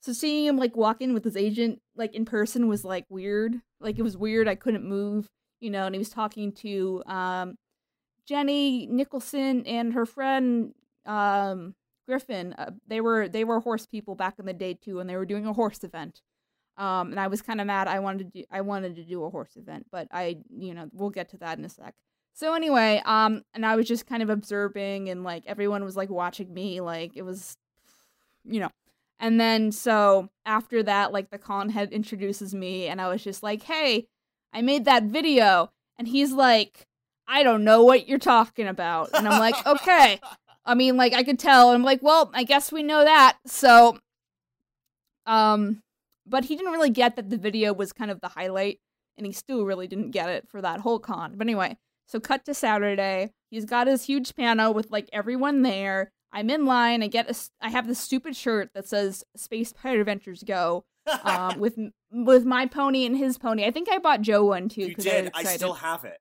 So seeing him like walk in with his agent like in person was like weird. Like it was weird. I couldn't move, you know, and he was talking to um Jenny Nicholson and her friend um Griffin. Uh, they were they were horse people back in the day too, and they were doing a horse event. Um, and I was kind of mad. I wanted to do I wanted to do a horse event, but I you know we'll get to that in a sec. So anyway, um, and I was just kind of observing, and like everyone was like watching me, like it was, you know. And then so after that, like the con head introduces me, and I was just like, "Hey, I made that video," and he's like, "I don't know what you're talking about," and I'm like, "Okay." I mean, like I could tell. I'm like, well, I guess we know that. So, um, but he didn't really get that the video was kind of the highlight, and he still really didn't get it for that whole con. But anyway, so cut to Saturday. He's got his huge panel with like everyone there. I'm in line. I get a, I have this stupid shirt that says "Space Pirate Adventures Go." um, with with my pony and his pony. I think I bought Joe one too.
you did.
was
I still have it.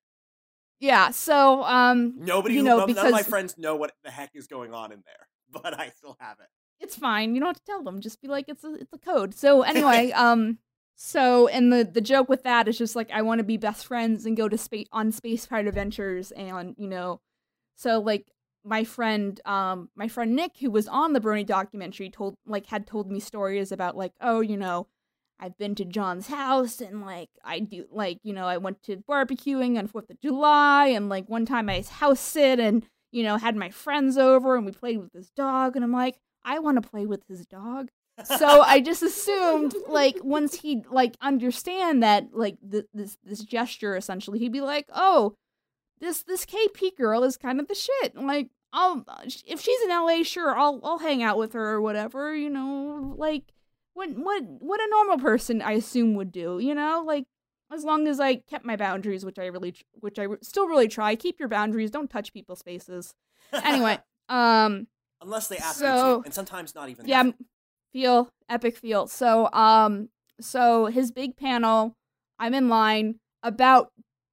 Yeah. So um,
Nobody,
You
who-
know,
none, none of my friends know what the heck is going on in there, but I still have it.
it's fine. You don't have to tell them. Just be like, it's a it's a code. So anyway, um, so and the the joke with that is just like I want to be best friends and go to space on space pirate adventures and you know So like my friend um my friend Nick who was on the Brony documentary told like had told me stories about like oh you know I've been to John's house and like I do like you know I went to barbecuing on 4th of July and like one time I house sit and you know had my friends over and we played with his dog and I'm like I want to play with his dog. So I just assumed like once he'd like understand that like th- this this gesture essentially he'd be like oh this this KP girl is kind of the shit. Like, I'll if she's in LA, sure, I'll I'll hang out with her or whatever. You know, like what what what a normal person I assume would do. You know, like as long as I kept my boundaries, which I really which I still really try. Keep your boundaries. Don't touch people's faces Anyway, um,
unless they ask
so,
you to, and sometimes not even.
Yeah,
that.
Feel epic feel. So um, so his big panel. I'm in line about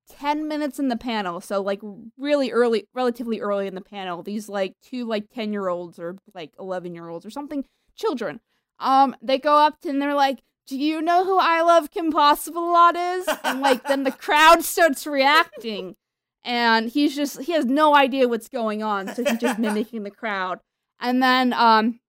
10 minutes in the panel so like really early relatively early in the panel these like two like 10 year olds or like 11 year olds or something children um they go up to and they're like do you know who i love kim possible lot is and like then the crowd starts reacting and he's just he has no idea what's going on so he's just mimicking the crowd and then um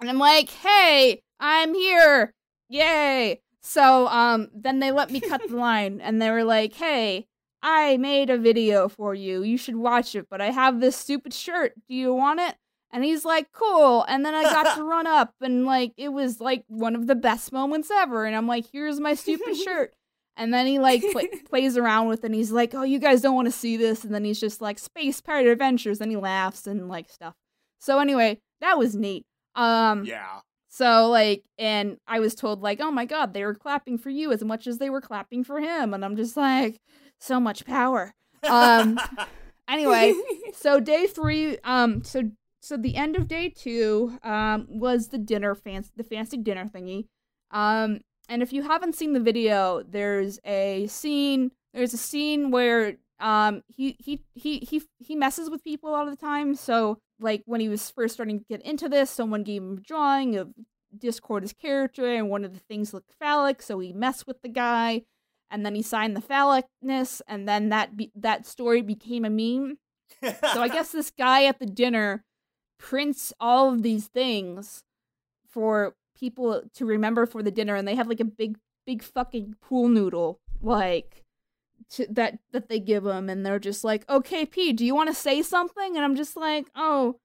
and i'm like hey i'm here yay so um then they let me cut the line and they were like, "Hey, I made a video for you. You should watch it, but I have this stupid shirt. Do you want it?" And he's like, "Cool." And then I got to run up and like it was like one of the best moments ever and I'm like, "Here's my stupid shirt." And then he like pl- plays around with it and he's like, "Oh, you guys don't want to see this." And then he's just like, "Space Pirate Adventures." And he laughs and like stuff. So anyway, that was neat. Um
Yeah.
so like, and I was told like, oh my god, they were clapping for you as much as they were clapping for him, and I'm just like, so much power. Um. anyway, so day three, um, so so the end of day two, um, was the dinner fancy, the fancy dinner thingy, um, and if you haven't seen the video, there's a scene, there's a scene where um he he he he he messes with people a lot of the time. So like when he was first starting to get into this someone gave him a drawing of discord his character and one of the things looked phallic so he messed with the guy and then he signed the phallicness and then that be- that story became a meme. So i guess this guy at the dinner prints all of these things for people to remember for the dinner and they have like a big big fucking pool noodle like to, that that they give him and they're just like okay p do you want to say something and i'm just like oh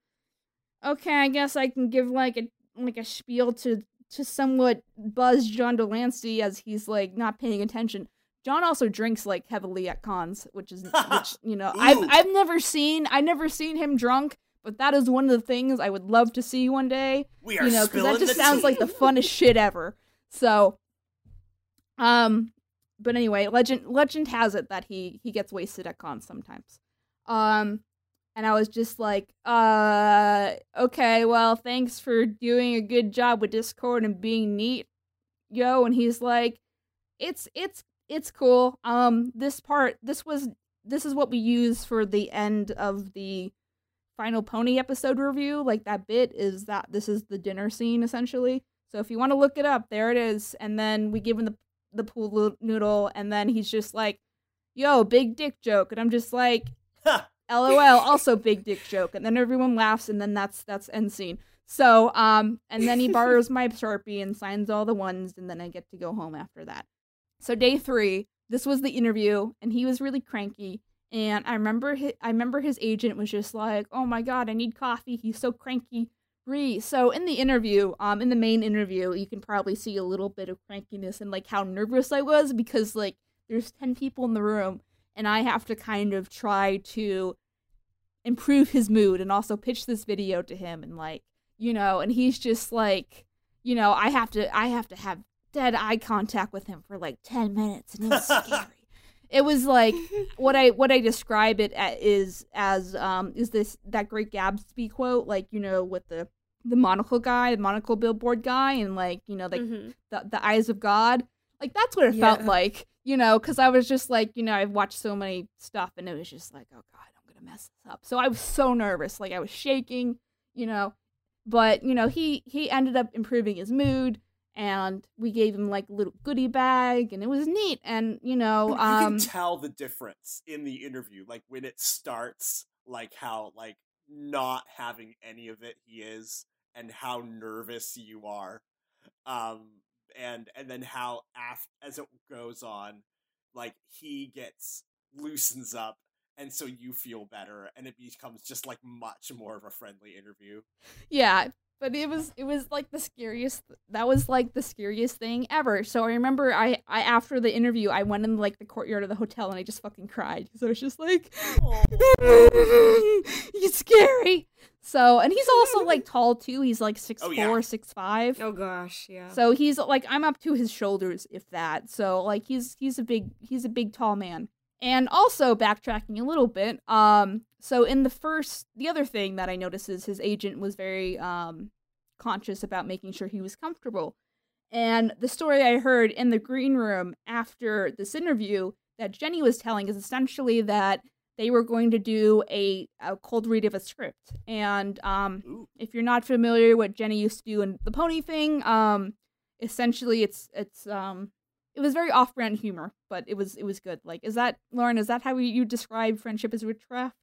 okay i guess i can give like a like a spiel to to somewhat buzz john de Lancie as he's like not paying attention john also drinks like heavily at cons which is which you know i've i've never seen i've never seen him drunk but that is one of the things i would love to see one day
we are
you know, because that just sounds
tea.
like the funnest shit ever. So, um, but anyway, legend legend has it that he he gets wasted at cons sometimes. Um, and I was just like, uh, okay, well, thanks for doing a good job with Discord and being neat, yo. And he's like, it's it's it's cool. Um, this part, this was this is what we use for the end of the final pony episode review like that bit is that this is the dinner scene essentially so if you want to look it up there it is and then we give him the the pool noodle and then he's just like yo big dick joke and i'm just like lol also big dick joke and then everyone laughs and then that's that's end scene so um and then he borrows my sharpie and signs all the ones and then i get to go home after that so day three this was the interview and he was really cranky and I remember his, I remember his agent was just like, "Oh my god, I need coffee. He's so cranky." Bree. So in the interview, um, in the main interview, you can probably see a little bit of crankiness and like how nervous I was because like there's ten people in the room, and I have to kind of try to improve his mood and also pitch this video to him and like you know, and he's just like, you know, I have to I have to have dead eye contact with him for like ten minutes, and it was scary it was like what I what I describe it is as um is this that great Gatsby quote like you know with the the monocle guy the monocle billboard guy and like you know like
Mhm.
the the eyes of God. Like that's what it felt like you know because I was just like you know I've watched so many stuff and it was just like oh god I'm gonna mess this up. So I was so nervous like I was shaking you know. But you know he he ended up improving his mood and we gave him like a little goodie bag and it was neat and you know
you
um
can tell the difference in the interview, like when it starts like how like not having any of it he is and how nervous you are um and and then how af- as it goes on like he gets loosens up and so you feel better and it becomes just like much more of a friendly interview.
Yeah, but it was it was like the scariest. That was like the scariest thing ever. So I remember I I after the interview I went in like the courtyard of the hotel and I just fucking cried because I was just like, he's scary. So and he's also like tall too. He's like six
Oh,
four,
yeah.
six five.
Oh gosh, yeah.
So he's like I'm up to his shoulders, if that. So like he's he's a big he's a big tall man. And also backtracking a little bit, um, so in the first the other thing that I noticed is his agent was very um conscious about making sure he was comfortable. And the story I heard in the green room after this interview that Jenny was telling is essentially that they were going to do a, a cold read of a script. And um, if you're not familiar what Jenny used to do in the pony thing, um, essentially it's it's um it was very off-brand humor, but it was it was good. Like, is that Lauren? Is that how you describe friendship as witchcraft?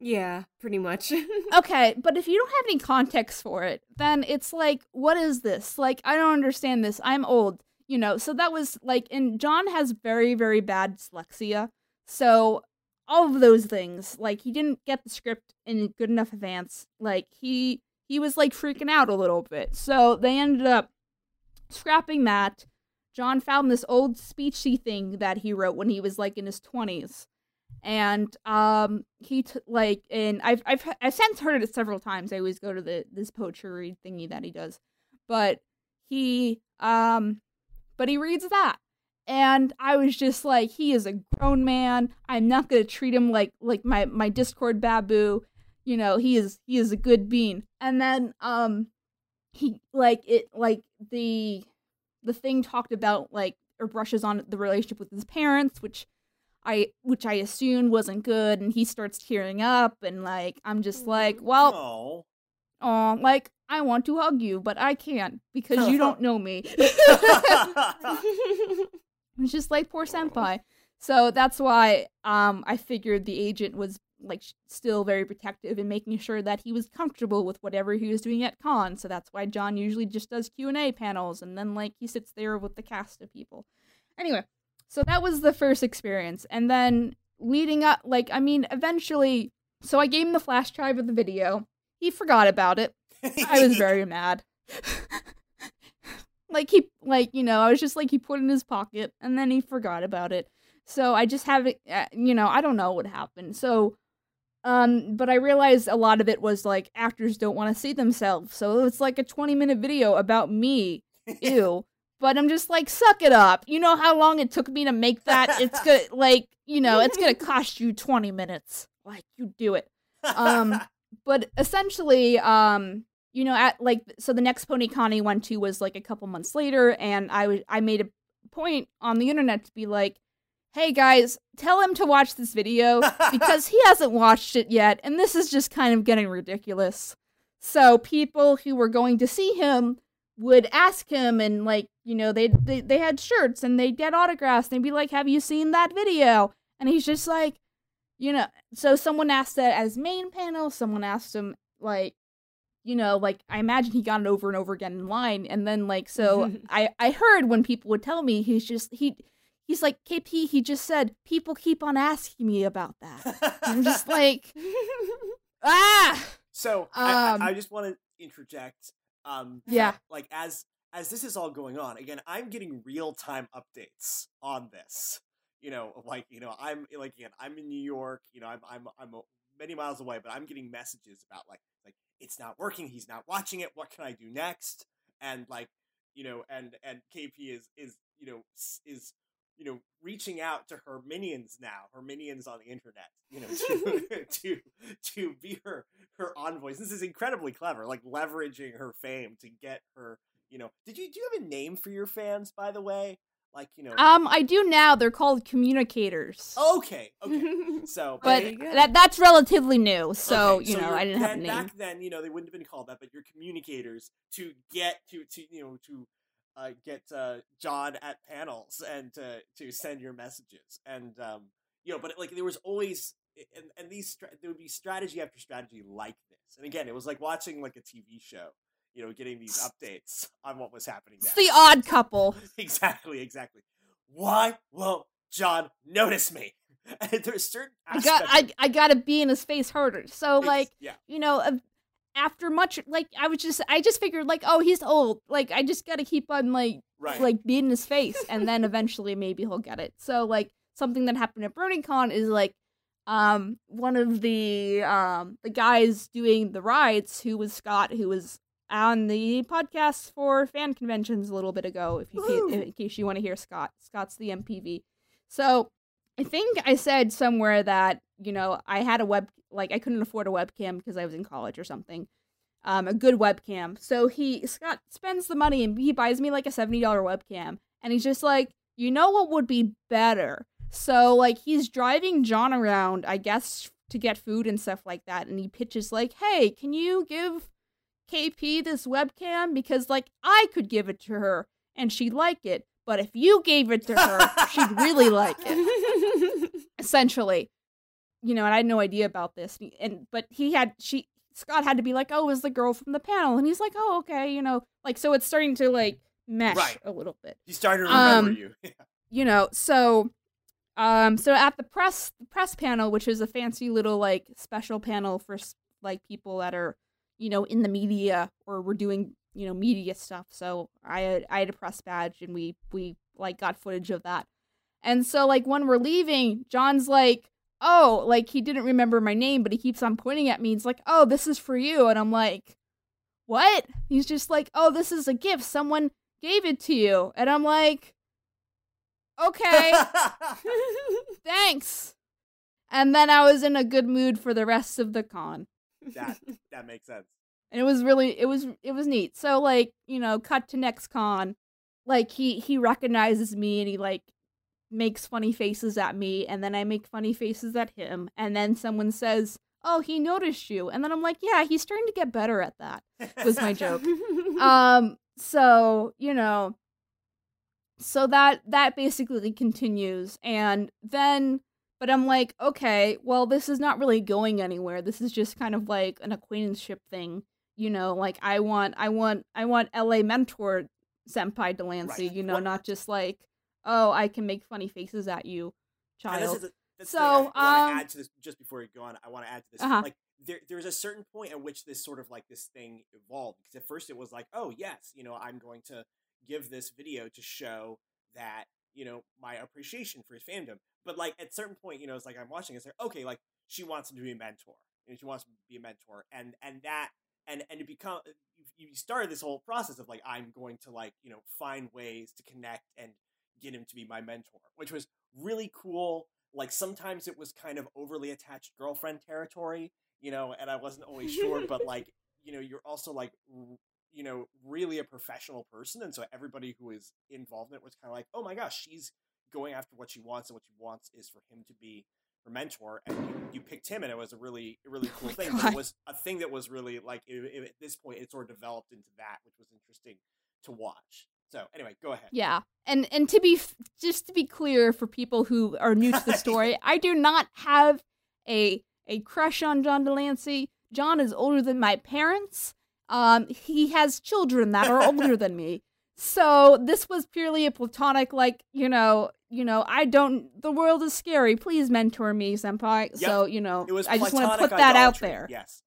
yeah, pretty much.
Okay, but if you don't have any context for it, then it's like, what is this? Like, I don't understand this. I'm old, you know. So that was like, and John has very, very bad dyslexia. So all of those things, like, he didn't get the script in good enough advance. Like, he he was like freaking out a little bit. So they ended up scrapping that. John found this old speechy thing that he wrote when he was like in his twenties and um he t- like and I've I've I've since heard it several times. I always go to the this poetry thingy that he does, but he um but he reads that, and I was just like, he is a grown man. I'm not gonna treat him like like my my Discord babu. You know, he is he is a good bean. And then um he like it like the the thing talked about like or brushes on the relationship with his parents, which I which I assumed wasn't good, and he starts tearing up, and like I'm just like, well,
oh
oh, like I want to hug you, but I can't because you don't know me. It's just like poor senpai. So that's why um I figured the agent was like still very protective and making sure that he was comfortable with whatever he was doing at con. So that's why John usually just does Q and A panels, and then like he sits there with the cast of people. Anyway, so that was the first experience, and then leading up, like I mean, eventually, so I gave him the flash drive of the video. He forgot about it. I was very mad. like he like you know, I was just like he put it in his pocket and then he forgot about it. So I just have it uh, you know, I don't know what happened. So um but I realized a lot of it was like actors don't want to see themselves. So it's like a 20 minute video about me. Ew. But I'm just like suck it up. You know how long it took me to make that? It's good like, you know, it's going to cost you 20 minutes. Like you do it um but essentially um you know at like so the next pony con he went to was like a couple months later and i was i made a point on the internet to be like hey guys tell him to watch this video because he hasn't watched it yet and this is just kind of getting ridiculous. So people who were going to see him would ask him and like you know they they, they had shirts and they'd get autographs. And they'd be like have you seen that video? And he's just like you know so someone asked that as main panel. Someone asked him like you know like i imagine he got it over and over again in line. And then like so i i heard when people would tell me he's just he he's like kp he just said people keep on asking me about that i'm just like ah
So I,
Um,
I, I just want to interject. Um,
Yeah.
Like as as this is all going on, again, I'm getting real time updates on this. You know, like you know, I'm like again, I'm in New York. You know, I'm I'm I'm many miles away, but I'm getting messages about like like it's not working. He's not watching it. What can I do next? And like you know, and and KP is is you know is you know reaching out to her minions now, her minions on the internet. You know, to to to be her her envoys. This is incredibly clever, like leveraging her fame to get her. You know, did you do you have a name for your fans, by the way? Like you know,
um i do now they're called communicators
okay, okay. So,
but that that's relatively new so
okay,
you know i didn't have a name
Back then, you know, they wouldn't have been called that, but you're communicators to get to to you know to uh, get uh, John at panels and to to send your messages. And um, you know, but like there was always and and these there would be strategy after strategy like this. And again, it was like watching like a TV show, you know, getting these updates on what was happening.
It's
next.
the odd couple.
exactly, exactly. Why won't John notice me? There's certain
I got I I gotta be in his face harder. So like
yeah,
you know, after much like I was just I just figured like oh he's old like I just gotta keep on like
right.
like beating his face and then eventually maybe he'll get it. So like something that happened at BronyCon is like um one of the um the guys doing the rides who was Scott who was on the podcast for fan conventions a little bit ago if you
Woo!
in case you want to hear Scott. Scott's the MPV. So I think I said somewhere that, you know, I had a web like I couldn't afford a webcam because I was in college or something. Um, a good webcam. So he Scott spends the money and he buys me like a seventy dollar webcam, and he's just like, you know what would be better? So like he's driving John around, I guess, to get food and stuff like that, and he pitches like, hey, can you give KP this webcam because like I could give it to her and she'd like it, but if you gave it to her, she'd really like it essentially you know and i had no idea about this and but he had she scott had to be like oh it was the girl from the panel and he's like oh okay you know like so it's starting to like mesh
Right.
a little bit
He started to remember
um,
you.
you know so um so at the press the press panel which is a fancy little like special panel for like people that are you know in the media or we're doing you know media stuff so i had i had a press badge and we we like got footage of that and so like when we're leaving john's like oh like he didn't remember my name but he keeps on pointing at me he's like oh this is for you and i'm like what he's just like oh this is a gift someone gave it to you and i'm like okay thanks. And then I was in a good mood for the rest of the con.
that that makes sense.
And it was really it was it was neat. So like, you know, cut to next con, like he he recognizes me and he like makes funny faces at me and then I make funny faces at him and then someone says, "Oh, he noticed you." And then I'm like, "Yeah, he's starting to get better at that." Was my joke. um so you know so that that basically continues and then but i'm like okay well this is not really going anywhere this is just kind of like an acquaintanceship thing you know like i want i want i want la mentor senpai de Lancie
Right.
you know
What-
not just like oh i can make funny faces at you child
that's
So,
I want
um,
to add to this just before you go on. I want to add to this.
Uh-huh.
Like there, there's a certain point at which this sort of like this thing evolved because at first it was like, oh yes, you know, I'm going to give this video to show that you know my appreciation for his fandom. But like at certain point, you know, it's like I'm watching. It's like okay, like she wants him to be a mentor, and she wants him to be a mentor, and and that and and to become you, you started this whole process of like I'm going to like you know find ways to connect and get him to be my mentor, which was really cool. Like sometimes it was kind of overly attached girlfriend territory, you know, and I wasn't always sure, but like, you know, you're also like, you know, really a professional person. And so everybody who is involved in it was kind of like, oh my gosh, she's going after what she wants, and what she wants is for him to be her mentor. And you, you picked him, and it was a really, really oh cool
my
thing. But it was a thing that was really like, it, it- at this point, it sort of developed into that, which was interesting to watch. So anyway, go ahead.
Yeah. And and to be f- just to be clear for people who are new to the story, I do not have a a crush on John de Lancie. John is older than my parents. Um he has children that are older than me. So this was purely a platonic like, you know, you know, I don't the world is scary. Please mentor me, senpai.
Yep.
So, you know,
It was
I just want to put that out there.
Yes,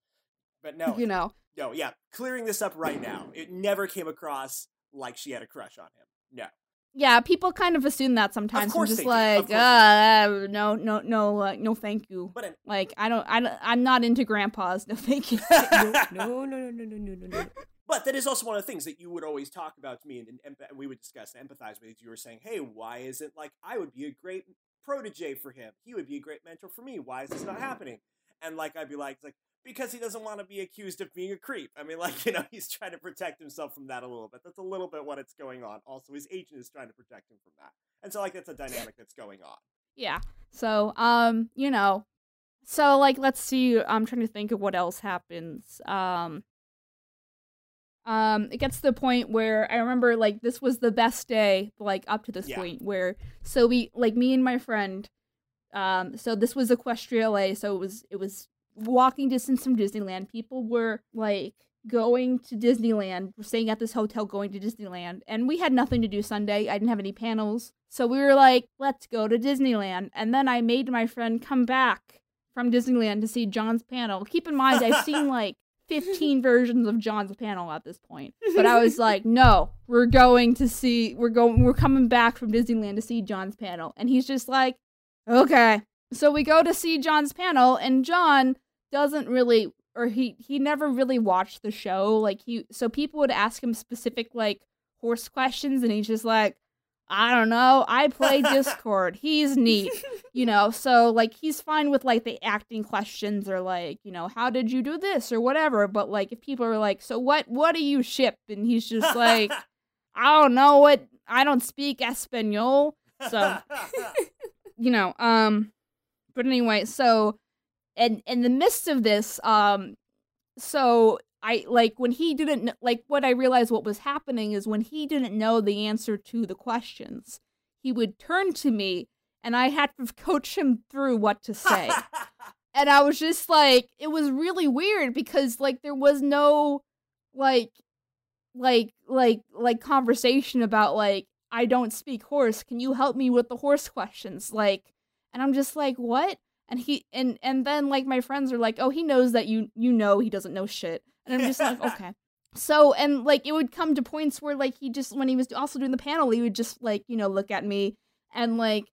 but no,
You know.
no, yeah. Clearing this up right now. It never came across like she had a crush on him. No,
Yeah, people kind of assume that sometimes. I'm
course
just
they do. Of
like,
course
uh, no, no, no, uh, no, thank you.
but an,
Like I don't, I don't, I'm not into grandpas. No, thank you.
no, no, no, no, no, no, no, no.
but that is also one of the things that you would always talk about to me, and, and, and we would discuss and empathize with. You were saying, "Hey, why isn't like I would be a great protege for him? He would be a great mentor for me. Why is this not happening?" And like I'd be like, "Like because he doesn't want to be accused of being a creep. I mean, like you know, he's trying to protect himself from that a little bit. That's a little bit what it's going on. Also, his agent is trying to protect him from that, and so like that's a dynamic that's going on.
yeah. So, um, you know, so like, let's see. I'm trying to think of what else happens. Um, um, it gets to the point where I remember like this was the best day, like up to this
Yeah.
point, where so we like me and my friend, um, so this was Equestria LA, so it was it was walking distance from Disneyland. People were like going to Disneyland, we're staying at this hotel, going to Disneyland, and we had nothing to do Sunday. I didn't have any panels, so we were like, let's go to Disneyland. And then I made my friend come back from Disneyland to see John's panel. Keep in mind, I've seen like 15 versions of John's panel at this point. But I was like, no, we're going to see, we're going, we're coming back from Disneyland to see John's panel. And he's just like, okay. So we go to see John's panel, and John doesn't really, or he, he never really watched the show. Like, he, so people would ask him specific, like, horse questions, and he's just like, I don't know. I play Discord. He's neat. You know, so like he's fine with like the acting questions or like, you know, how did you do this or whatever, but like if people are like, "So what what do you ship?" and he's just like, "I don't know what I don't speak Espanol." So, you know, um but anyway, so and in the midst of this, um so I like when he didn't like what I realized what was happening is when he didn't know the answer to the questions, he would turn to me and I had to coach him through what to say. and I was just like it was really weird because like there was no like like like like conversation about like I don't speak horse. Can you help me with the horse questions? Like and I'm just like, "What?" And he and and then like my friends are like, "Oh, he knows that you you know he doesn't know shit." And I'm just like, okay. So, and like it would come to points where like he just, when he was also doing the panel, he would just like, you know, look at me and like,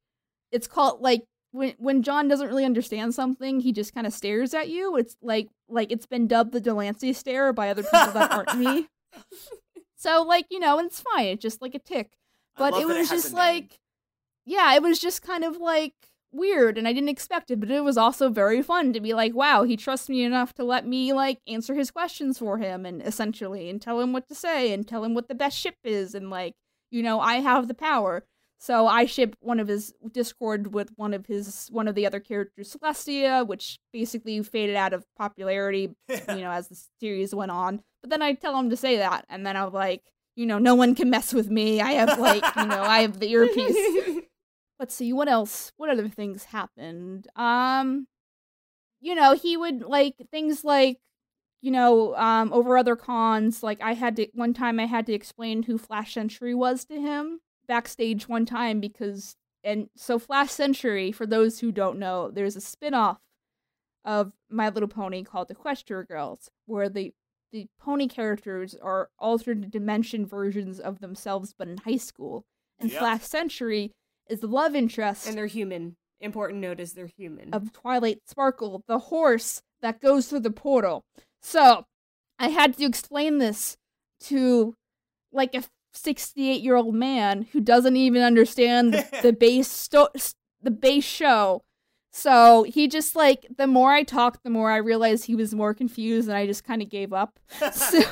it's called like, when, when John doesn't really understand something, he just kind of stares at you. It's like, like it's been dubbed the de Lancie stare by other people that aren't me. So like, you know, and it's fine. It's just like a tick. But it was
has
just like, yeah, it was just kind of like weird and I didn't expect it, but it was also very fun to be like, wow, he trusts me enough to let me like answer his questions for him and essentially and tell him what to say and tell him what the best ship is and like, you know, I have the power. So I shipped one of his Discord with one of his one of the other characters, Celestia, which basically faded out of popularity, you know, as the series went on. But then I tell him to say that, and then I'm like, you know, no one can mess with me. I have like, you know, I have the earpiece let's see what else what other things happened um you know he would like things like you know um over other cons like i had to one time i had to explain who flash sentry was to him backstage one time because and so flash sentry for those who don't know there's a spin-off of my little pony called equestria girls where the the pony characters are alternate dimension versions of themselves but in high school and
Yep.
flash century is the love interest
and they're human. Important note is they're human.
of Twilight Sparkle, the horse that goes through the portal. So, I had to explain this to like a 68 year old man who doesn't even understand the, the base sto- the base show. So he just like the more I talked, the more I realized he was more confused, and I just kind of gave up. So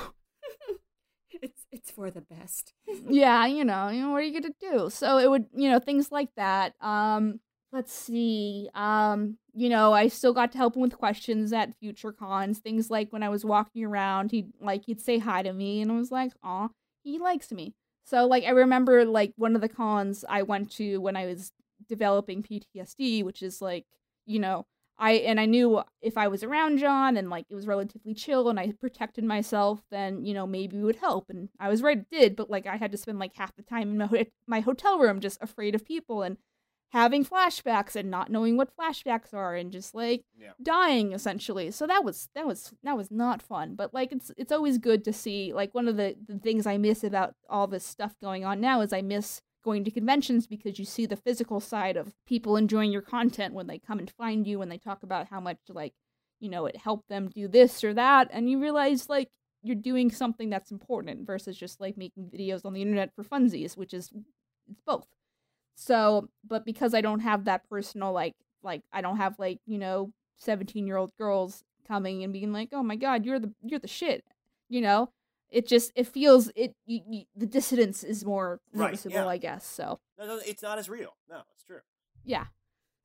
it's for the best.
yeah, you know, you know, what are you gonna do? So it would, you know, things like that. Um, let's see. Um, you know, I still got to help him with questions at future cons. Things like when I was walking around, he'd like he'd say hi to me, and I was like, "Aw, he likes me." So like I remember like one of the cons I went to when I was developing PTSD, which is like, you know, I and I knew if I was around John and like it was relatively chill and I protected myself, then you know maybe it would help. And I was right, it did. But like I had to spend like half the time in my, ho- my hotel room just afraid of people and having flashbacks and not knowing what flashbacks are and just like
Yeah.
dying essentially. So that was that was that was not fun. But like it's it's always good to see like one of the, the things I miss about all this stuff going on now is I miss going to conventions because you see the physical side of people enjoying your content when they come and find you and they talk about how much like you know it helped them do this or that. And you realize like you're doing something that's important versus just like making videos on the internet for funsies which is it's both. So but because i don't have that personal like like i don't have like you know 17 year old girls coming and being like oh my god you're the you're the shit you know it just it feels it you, you, the dissidence is more
Right,
noticeable
yeah.
i guess so
No, no, it's not as real. No, it's true.
yeah.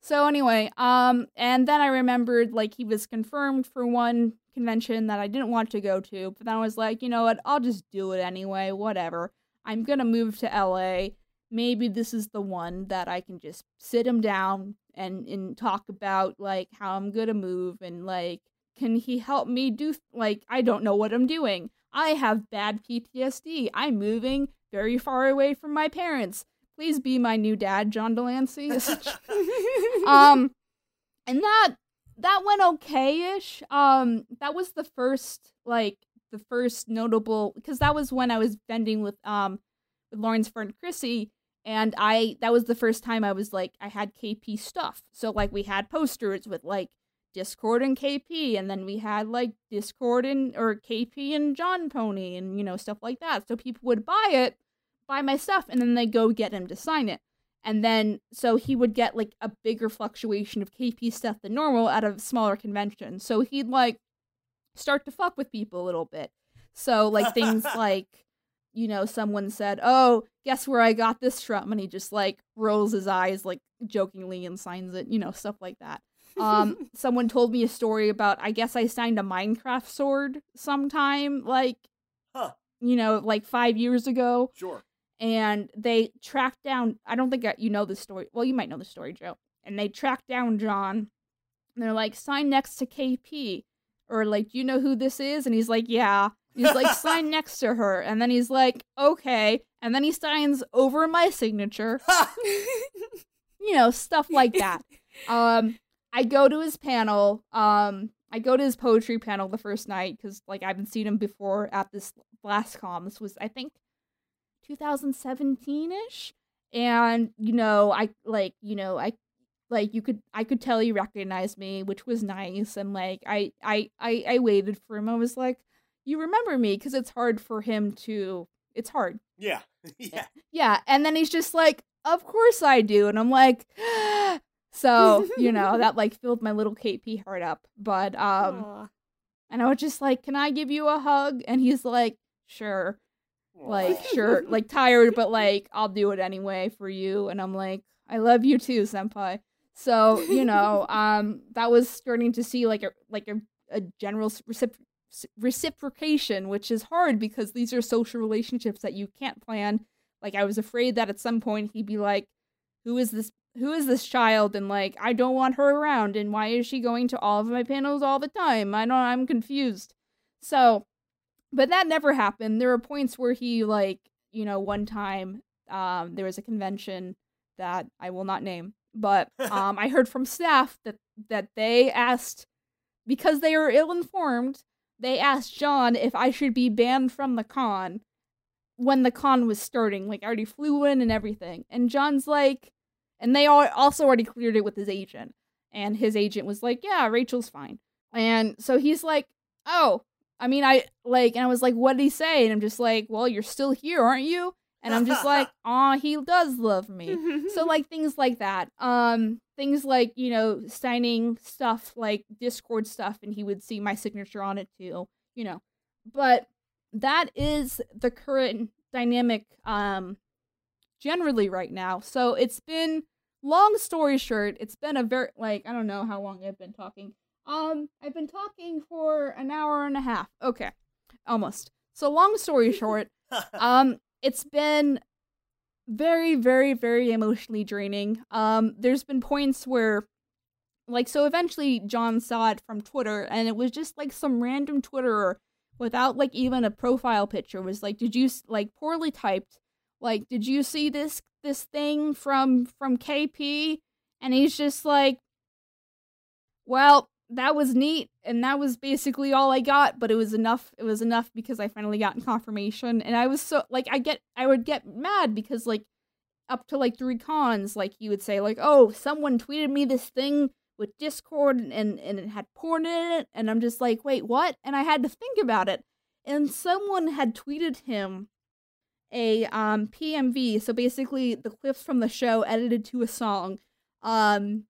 So anyway, um, and then I remembered like he was confirmed for one convention that I didn't want to go to, but then I was like, you know what, I'll just do it anyway, whatever. I'm gonna move to LA maybe this is the one that I can just sit him down and and talk about like how I'm gonna move and like can he help me do like I don't know what I'm doing. I have bad PTSD. I'm moving very far away from my parents. Please be my new dad, John de Lancie. um and that that went okay-ish. Um that was the first like the first notable because that was when I was vending with um with Lawrence Fern Chrissy and I that was the first time I was like I had KP stuff. So like we had posters with like Discord and KP and then we had like Discord and or KP and John Pony and you know stuff like that. So people would buy it, buy my stuff and then they go get him to sign it. And then so he would get like a bigger fluctuation of KP stuff than normal at a smaller convention. So he'd like start to fuck with people a little bit. So like things like you know, someone said, "Oh, guess where I got this from?" and he just like rolls his eyes like jokingly and signs it, you know, stuff like that. Um, someone told me a story about I guess I signed a Minecraft sword sometime like
Huh.
you know, like 5 years ago
Sure.
and they tracked down I don't think you know the story. Well, you might know the story, Joe. And they tracked down John. And they're like, "Sign next to KP." Or like, "Do you know who this is?" And he's like, "Yeah." He's like, sign next to her. And then he's like, okay. And then he signs over my signature. you know, stuff like that. Um, I go to his panel. Um, I go to his poetry panel the first night because, like, I haven't seen him before at this last con. This was, I think, 2017 ish. And, you know, I, like, you know, I, like, you could, I could tell he recognized me, which was nice. And, like, I, I, I, I waited for him. I was like, you remember me because it's hard for him to it's hard
Yeah. yeah.
yeah and then he's just like of course i do and i'm like so you know that like filled my little kp heart up but um
Aw.
and i was just like can i give you a hug? And he's like sure. Like sure like tired but like i'll do it anyway for you. And i'm like i love you too senpai. So you know um that was starting to see like a like a, a general recipro- reciprocation which is hard because these are social relationships that you can't plan. Like i was afraid that at some point he'd be like who is this who is this child? And like i don't want her around. And why is she going to all of my panels all the time? I don't i'm confused. So but that never happened. There were points where he like you know one time um there was a convention that i will not name but um i heard from staff that that they asked because they were ill informed they asked john if i should be banned from the con when the con was starting. Like i already flew in and everything. And john's like and they also already cleared it with his agent. And his agent was like yeah rachel's fine. And so he's like oh i mean i like and i was like what did he say? And i'm just like well you're still here aren't you? And i'm just like oh he does love me. So like things like that. Um things like you know signing stuff like discord stuff and he would see my signature on it too you know. But that is the current dynamic um generally right now. So it's been long story short it's been a very like i don't know how long i've been talking. Um i've been talking for an hour and a half. Okay almost. So long story short um it's been very very very emotionally draining. Um there's been points where like so eventually john saw it from twitter and it was just like some random twitterer without like even a profile picture was like did you like poorly typed like did you see this this thing from from kp and he's just like well that was neat and that was basically all i got but it was enough it was enough because i finally got confirmation. And i was so like i get i would get mad because like up to like three cons like you would say like oh someone tweeted me this thing with discord and and it had porn in it and i'm just like wait what? And i had to think about it. And someone had tweeted him a um pmv so basically the clips from the show edited to a song um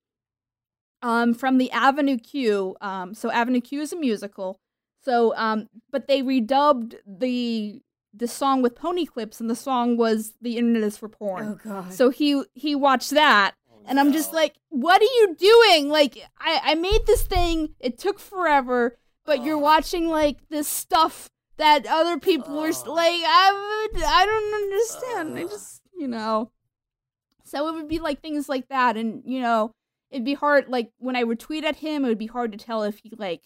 um from the Avenue Q. Um so Avenue Q is a musical. So um but they redubbed the the song with pony clips and the song was The Internet is for Porn.
oh god.
So he he watched that
Oh,
and I'm just like, what are you doing? Like I I made this thing, it took forever, but you're
Oh.
watching like this stuff that other people were like I would, I don't understand. I just, you know. So it would be like things like that. And, you know, it'd be hard, like when I would tweet at him, it would be hard to tell if he, like,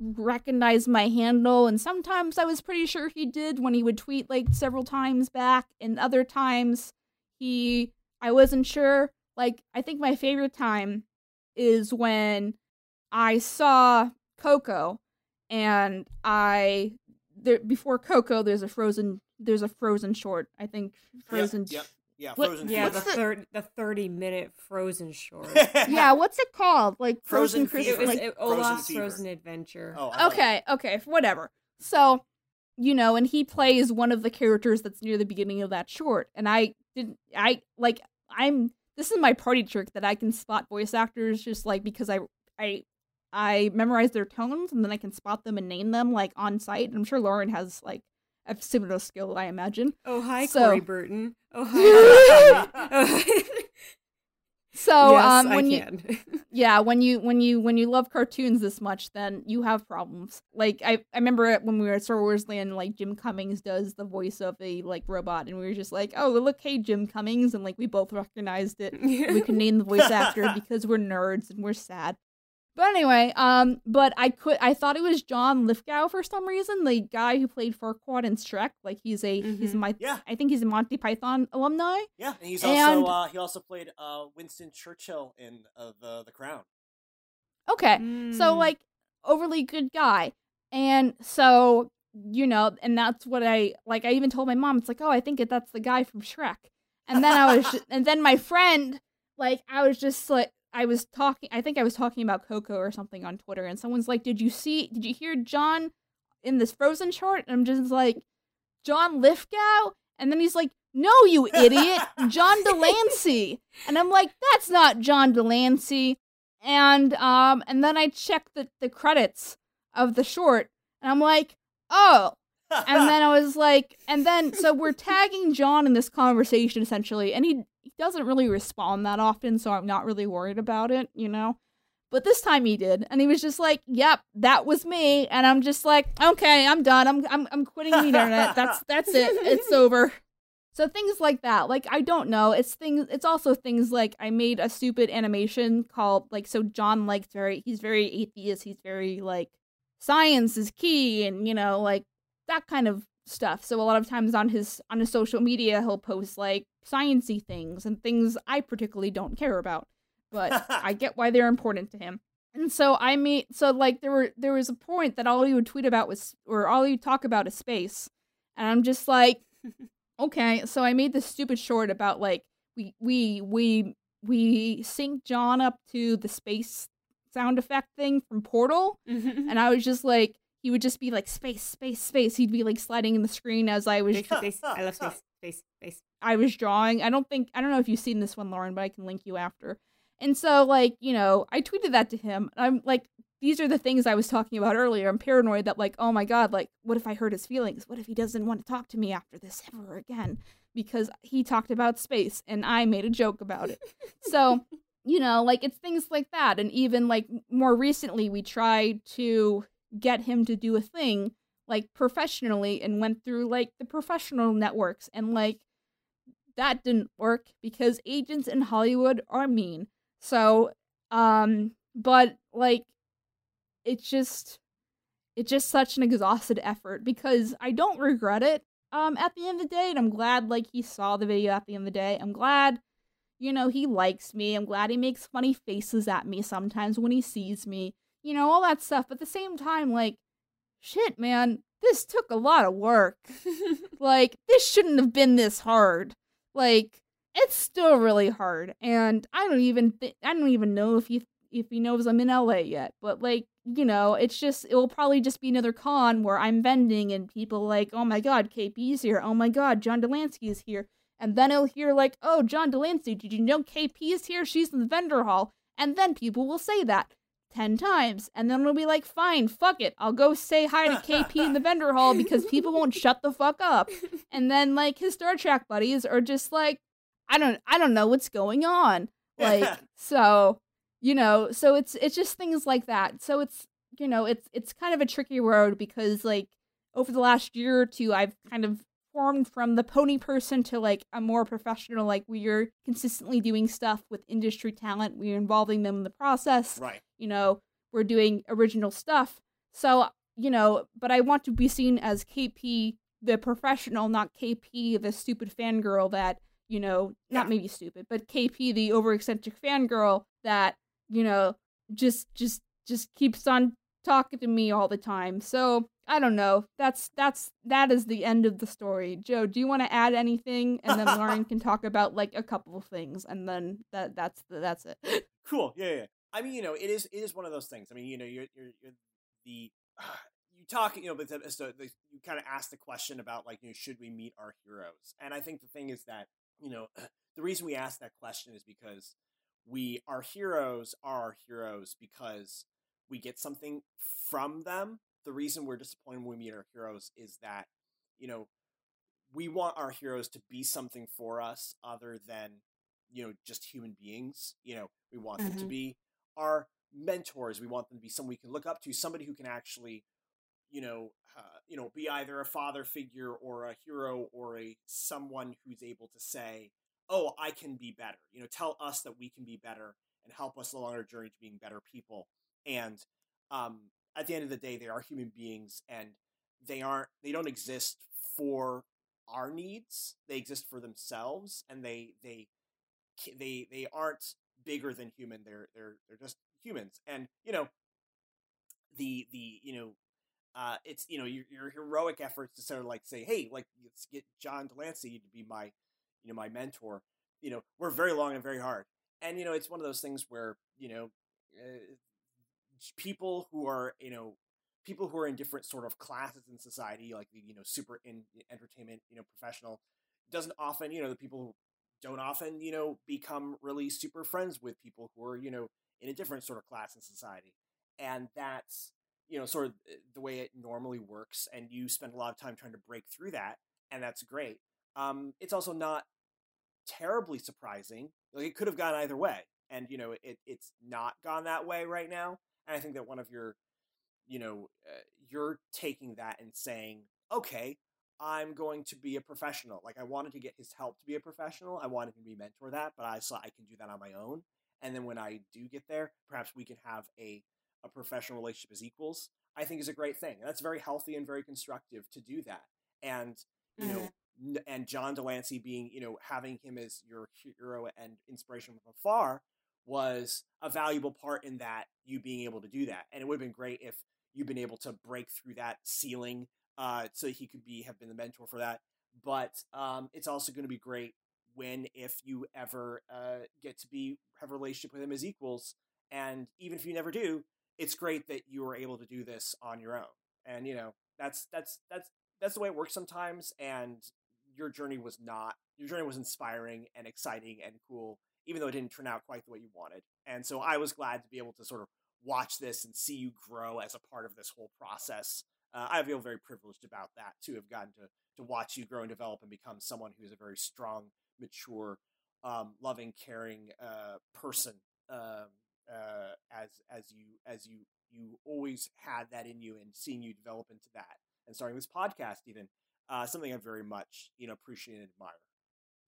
recognized my handle. And sometimes I was pretty sure he did when he would tweet, like, several times back. And other times he, I wasn't sure. Like, I think my favorite time is when I saw Coco and I there before Coco there's a frozen there's a frozen short. I think frozen
Yep. Yeah,
What-
Frozen.
Yeah, the,
What's the-
third, the thirty minute Frozen short.
Yeah, what's it called? Like
Frozen
Frozen,
Fever.
it was
Christmas.
it, Olaf's
Fever.
Frozen Adventure.
Oh, I thought-
okay, okay, whatever. So, you know, and he plays one of the characters that's near the beginning of that short, and I didn't. I like. I'm. This is my party trick that I can spot voice actors just like because I I I memorize their tones and then I can spot them and name them like on site. I'm sure Lauren has like a similar skill, I imagine.
Oh hi,
So-
Corey Burton. Oh hi. oh,
So
yes,
um
I
when you
can.
yeah when you when you when you love cartoons this much then you have problems like i i remember when we were at star wars land like jim cummings does the voice of a like robot and we were just like oh look hey jim cummings and like we both recognized it we could name the voice actor because we're nerds and we're sad but anyway um but i could i thought it was john lithgow for some reason the guy who played farquaad in shrek like he's a he's
Mhm.
my
Yeah.
i think he's a monty python alumni
Yeah, and he's
And-
also uh, he also played uh, Winston Churchill in uh, the the Crown.
okay So
Mm.
like overly good guy. And so, you know, and that's what I like I even told my mom it's like, "Oh, I think that that's the guy from Shrek." And then I was ju- and then my friend like I was just like I was talking I think I was talking about Coco or something on Twitter and someone's like, "Did you see did you hear John in this Frozen short?" And I'm just like, "John Lithgow?" And then he's like, "No, you idiot. John de Lancie." And I'm like, "That's not John de Lancie." and um and then I checked the, the credits of the short and I'm like, oh. And then I was like, and then so we're tagging John in this conversation essentially, and he doesn't really respond that often, so I'm not really worried about it, you know. But this time he did, and he was just like, "Yep, that was me," and I'm just like, "Okay, I'm done. I'm I'm I'm quitting the internet. That's that's it. It's over." So things like that. Like I don't know. It's things it's also things like I made a stupid animation called like so John likes very he's very atheist, he's very like science is key and you know like that kind of stuff. So a lot of times on his on his social media he'll post like sciency things and things I particularly don't care about. But I get why they're important to him. And so I made so like there were there was a point that all he would tweet about was or all he would talk about is space. And I'm just like okay, so I made this stupid short about like we we we we sync John up to the space sound effect thing from Portal, and I was just like he would just be like space, space, space. He'd be like sliding in the screen as I was
Space, space. I love space, space, space.
I was drawing. I don't think I don't know if you've seen this one, Lauren, but I can link you after. And so like, you know, I tweeted that to him. I'm like these are the things I was talking about earlier. I'm paranoid that like, oh my god, like what if I hurt his feelings? What if he doesn't want to talk to me after this ever again? Because he talked about space and I made a joke about it. so, you know, like it's things like that. And even like more recently we tried to get him to do a thing like professionally and went through like the professional networks and like that didn't work because agents in Hollywood are mean. So, um, but like, it's just, it's just such an exhausted effort because I don't regret it. Um, at the end of the day, and I'm glad like he saw the video at the end of the day. I'm glad, you know, he likes me. I'm glad he makes funny faces at me sometimes when he sees me. You know, all that stuff. But at the same time, like, shit, man, this took a lot of work. like, this shouldn't have been this hard. Like, it's still really hard, and I don't even th- I don't even know if he if he knows I'm in LA yet. But like, you know, it's just it will probably just be another con where I'm vending and people like, oh my god, KP's here. Oh my god, John de Lancie is here. And then he'll hear like, oh, John de Lancie, did you know KP is here? She's in the vendor hall. And then people will say that. 10 times and then it'll be like fine fuck it. I'll go say hi to kp in the vendor hall because people won't shut the fuck up. And then like his star trek buddies are just like i don't i don't know what's going on. Like so you know so it's it's just things like that. So it's you know it's it's kind of a tricky road because like over the last year or two i've kind of transformed from the pony person to like a more professional like we're consistently doing stuff with industry talent we're involving them in the process
Right.
you know we're doing original stuff so you know but i want to be seen as kp the professional not kp the stupid fangirl that you know not
Yeah.
maybe stupid but kp the over eccentric fangirl that you know just just just keeps on talking to me all the time so i don't know that's that's that is the end of the story joe do you want to add anything and then lauren can talk about like a couple of things and then that that's the, that's it
Cool. Yeah, yeah. I mean, you know, it is it is one of those things. I mean, you know, you're you're, you're the you talk, you know, but the, so the, you kind of ask the question about like, you know, should we meet our heroes? And I think the thing is that you know, the reason we ask that question is because we our heroes are our heroes because we get something from them. The reason we're disappointed when we meet our heroes is that you know we want our heroes to be something for us other than you know just human beings you know we want them to
Mhm.
be our mentors we want them to be someone we can look up to somebody who can actually you know uh, you know be either a father figure or a hero or a someone who's able to say oh i can be better you know tell us that we can be better and help us along our journey to being better people and um at the end of the day they are human beings and they aren't they don't exist for our needs they exist for themselves and they they they they aren't bigger than human they're they're they're just humans and you know the the you know uh it's you know your, your heroic efforts to sort of like say hey like let's get john de lancie to be my you know my mentor you know we're very long and very hard and you know it's one of those things where you know uh, people who are you know people who are in different sort of classes in society like the you know super in entertainment you know professional doesn't often you know the people who don't often you know become really super friends with people who are you know in a different sort of class in society. And that's you know sort of uh, the way it normally works and you spend a lot of time trying to break through that and that's great. Um it's also not terribly surprising like it could have gone either way and you know it, it's not gone that way right now and i think that one of your you know uh, you're taking that and saying okay i'm going to be a professional. Like i wanted to get his help to be a professional i wanted him to be mentor that but i saw i can do that on my own and then when i do get there perhaps we can have a a professional relationship as equals i think is a great thing and that's very healthy and very constructive to do that and you know and john de lancie being you know having him as your hero and inspiration from afar was a valuable part in that you being able to do that and it would have been great if you've been able to break through that ceiling uh, so he could be have been the mentor for that but um, it's also going to be great when if you ever uh, get to be have a relationship with him as equals and even if you never do it's great that you were able to do this on your own and you know that's that's that's that's the way it works sometimes and your journey was not your journey was inspiring and exciting and cool even though it didn't turn out quite the way you wanted and so i was glad to be able to sort of watch this and see you grow as a part of this whole process uh, i feel very privileged about that to have gotten to to watch you grow and develop and become someone who's a very strong mature um, loving caring uh, person um, uh, as as you as you you always had that in you and seeing you develop into that and starting this podcast even uh, something I very much you know appreciate and admire.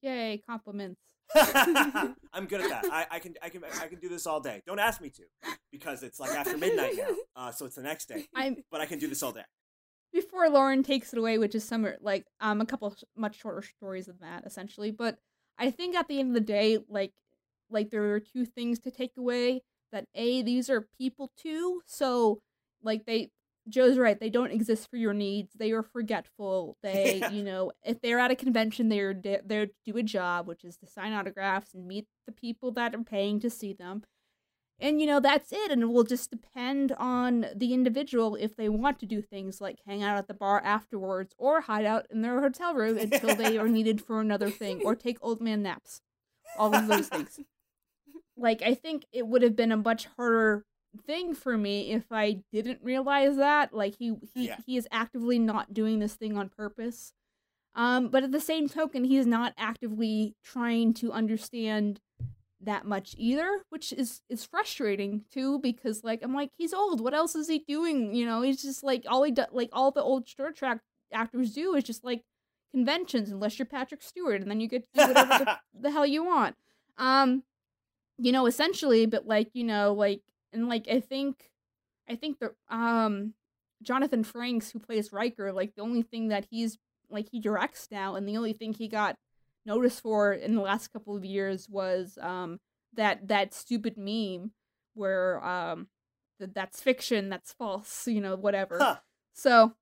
Yay compliments
I'm good at that. I, I can I can I can do this all day. Don't ask me to because it's like after midnight now, uh, so it's the next day.
i'm
But I can do this all day.
before Lauren takes it away, which is some like um a couple of much shorter stories than that essentially. But I think at the end of the day, like like there are two things to take away. That a these are people too, so like they Joe's right. They don't exist for your needs. They are forgetful. They
Yeah.
you know if they're at a convention, they're there to do a job, which is to sign autographs and meet the people that are paying to see them. And you know, that's it. And it will just depend on the individual if they want to do things like hang out at the bar afterwards or hide out in their hotel room until they are needed for another thing or take old man naps. All of those things. Like, I think it would have been a much harder thing for me if I didn't realize that. Like, he, he,
Yeah.
he is actively not doing this thing on purpose. Um, but at the same token, he's not actively trying to understand that much either, which is is frustrating too because like I'm like he's old. What else is he doing? You know, he's just like all he do- like all the old Star Trek actors do is just like conventions unless you're Patrick Stewart, and then you get to do whatever the, the hell you want. Um, you know, essentially, but like you know, like and like I think, I think the um, Jonathan Frakes who plays Riker, like the only thing that he's like he directs now, and the only thing he got noticed for in the last couple of years was um that that stupid meme where um that that's fiction, that's false, you know, whatever.
Huh.
So,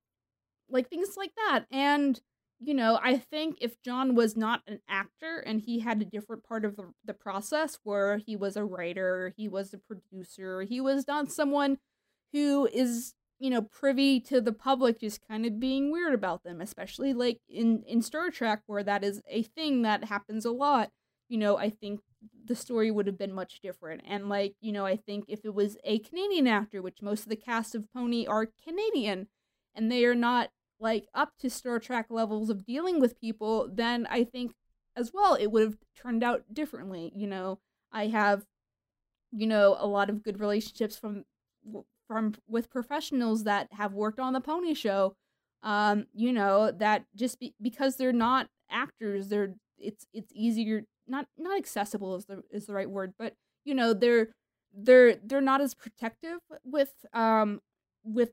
like things like that. And, you know, I think if John was not an actor and he had a different part of the, the process where he was a writer, he was a producer, he was not someone who is, you know, privy to the public just kind of being weird about them, especially like in, in Star Trek where that is a thing that happens a lot. You know, I think the story would have been much different. And like, you know, I think if it was a Canadian actor, which most of the cast of Pony are Canadian, and they are not like up to Star Trek levels of dealing with people, then I think as well it would have turned out differently. You know, I have, you know, a lot of good relationships from from with professionals that have worked on the Pony Show. Um, you know that just be, because they're not actors, they're it's it's easier not not accessible is the is the right word, but you know they're they're they're not as protective with um with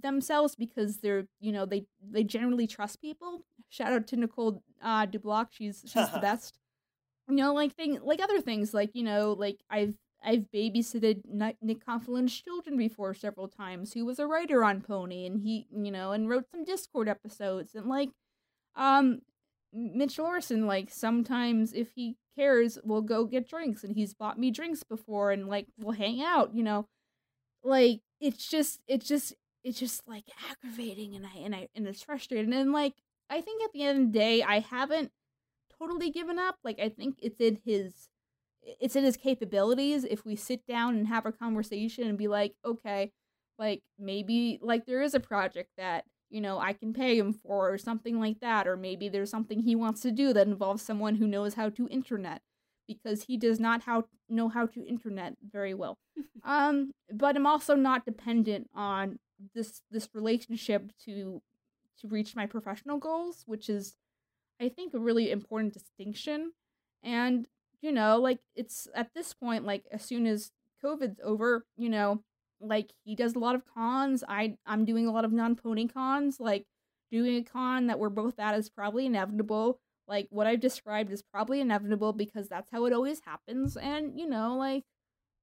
themselves because they're you know they they generally trust people. Shout out to Nicole uh, Dubuc, she's she's the best. You know, like thing like other things like you know like I've I've babysitted Nick Confalone's children before several times. Who was a writer on Pony, and he you know and wrote some Discord episodes and like um Mitch Larson, like sometimes if he cares, we'll go get drinks, and he's bought me drinks before, and like we'll hang out, you know. Like it's just, it's just, it's just like aggravating, and I and I and it's frustrating, and like I think at the end of the day, I haven't totally given up. Like I think it's in his, it's in his capabilities. If we sit down and have a conversation and be like, okay, like maybe like there is a project that you know, I can pay him for or something like that. Or maybe there's something he wants to do that involves someone who knows how to internet because he does not how know how to internet very well. um, but I'm also not dependent on this this relationship to to reach my professional goals, which is I think a really important distinction. And you know, like it's at this point like as soon as COVID's over, you know, like he does a lot of cons. I I'm doing a lot of non-pony cons. Like doing a con that we're both at is probably inevitable. Like what I've described is probably inevitable because that's how it always happens. And you know, like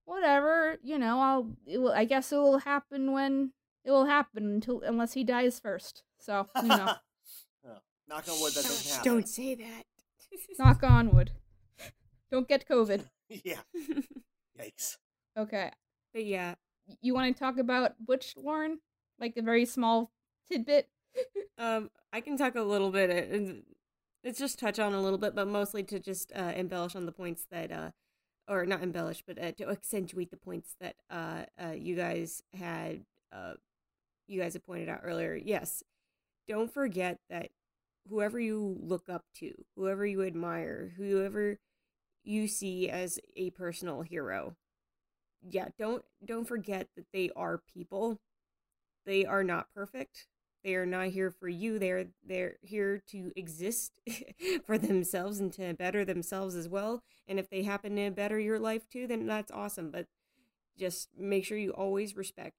whatever, you know, I'll will, I guess it will happen when it will happen until unless he dies first. So you know.
oh, knock on wood, that doesn't happen.
Don't say that.
knock on wood. Don't get COVID.
yeah. Yikes.
Okay.
But yeah,
you want to talk about Butch, Lauren? Like a very small tidbit?
um, I can talk a little bit. It's just touch on a little bit, but mostly to just uh, embellish on the points that, uh, or not embellish, but uh, to accentuate the points that uh, uh, you guys had, uh, you guys had pointed out earlier. Yes, don't forget that whoever you look up to, whoever you admire, whoever you see as a personal hero, yeah, don't don't forget that they are people. They are not perfect. They are not here for you. They're they're here to exist for themselves and to better themselves as well. And if they happen to better your life too, then that's awesome. But just make sure you always respect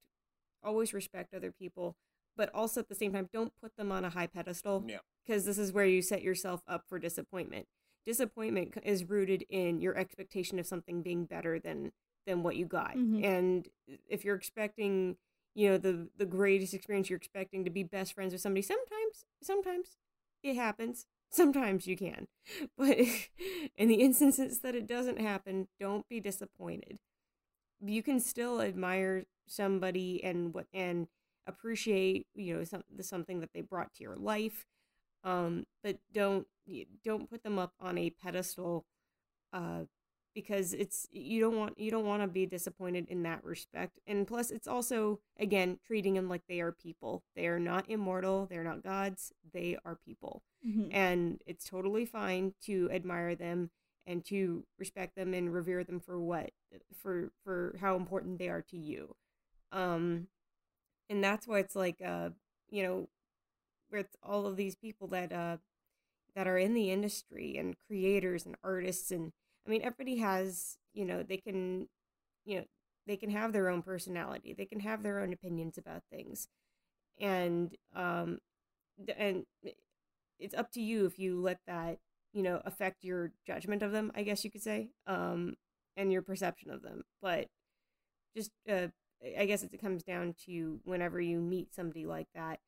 always respect other people, but also at the same time don't put them on a high pedestal.
Yeah.
Because this is where you set yourself up for disappointment. Disappointment is rooted in your expectation of something being better than than what you got.
Mhm.
And if you're expecting, you know, the the greatest experience you're expecting to be best friends with somebody, sometimes sometimes it happens. Sometimes you can. But in the instances that it doesn't happen, don't be disappointed. You can still admire somebody and what and appreciate, you know, some, the something that they brought to your life. Um, but don't don't put them up on a pedestal uh because it's you don't want you don't want to be disappointed in that respect. And plus it's also again treating them like they are people. They are not immortal. They're not gods. They are people.
Mhm.
and it's totally fine to admire them and to respect them and revere them for what for for how important they are to you um and that's why it's like uh you know with all of these people that uh that are in the industry and creators and artists and I mean everybody has, you know, they can you know, they can have their own personality. They can have their own opinions about things. And um and it's up to you if you let that, you know, affect your judgment of them, I guess you could say. Um and your perception of them. But just uh I guess it comes down to whenever you meet somebody like that,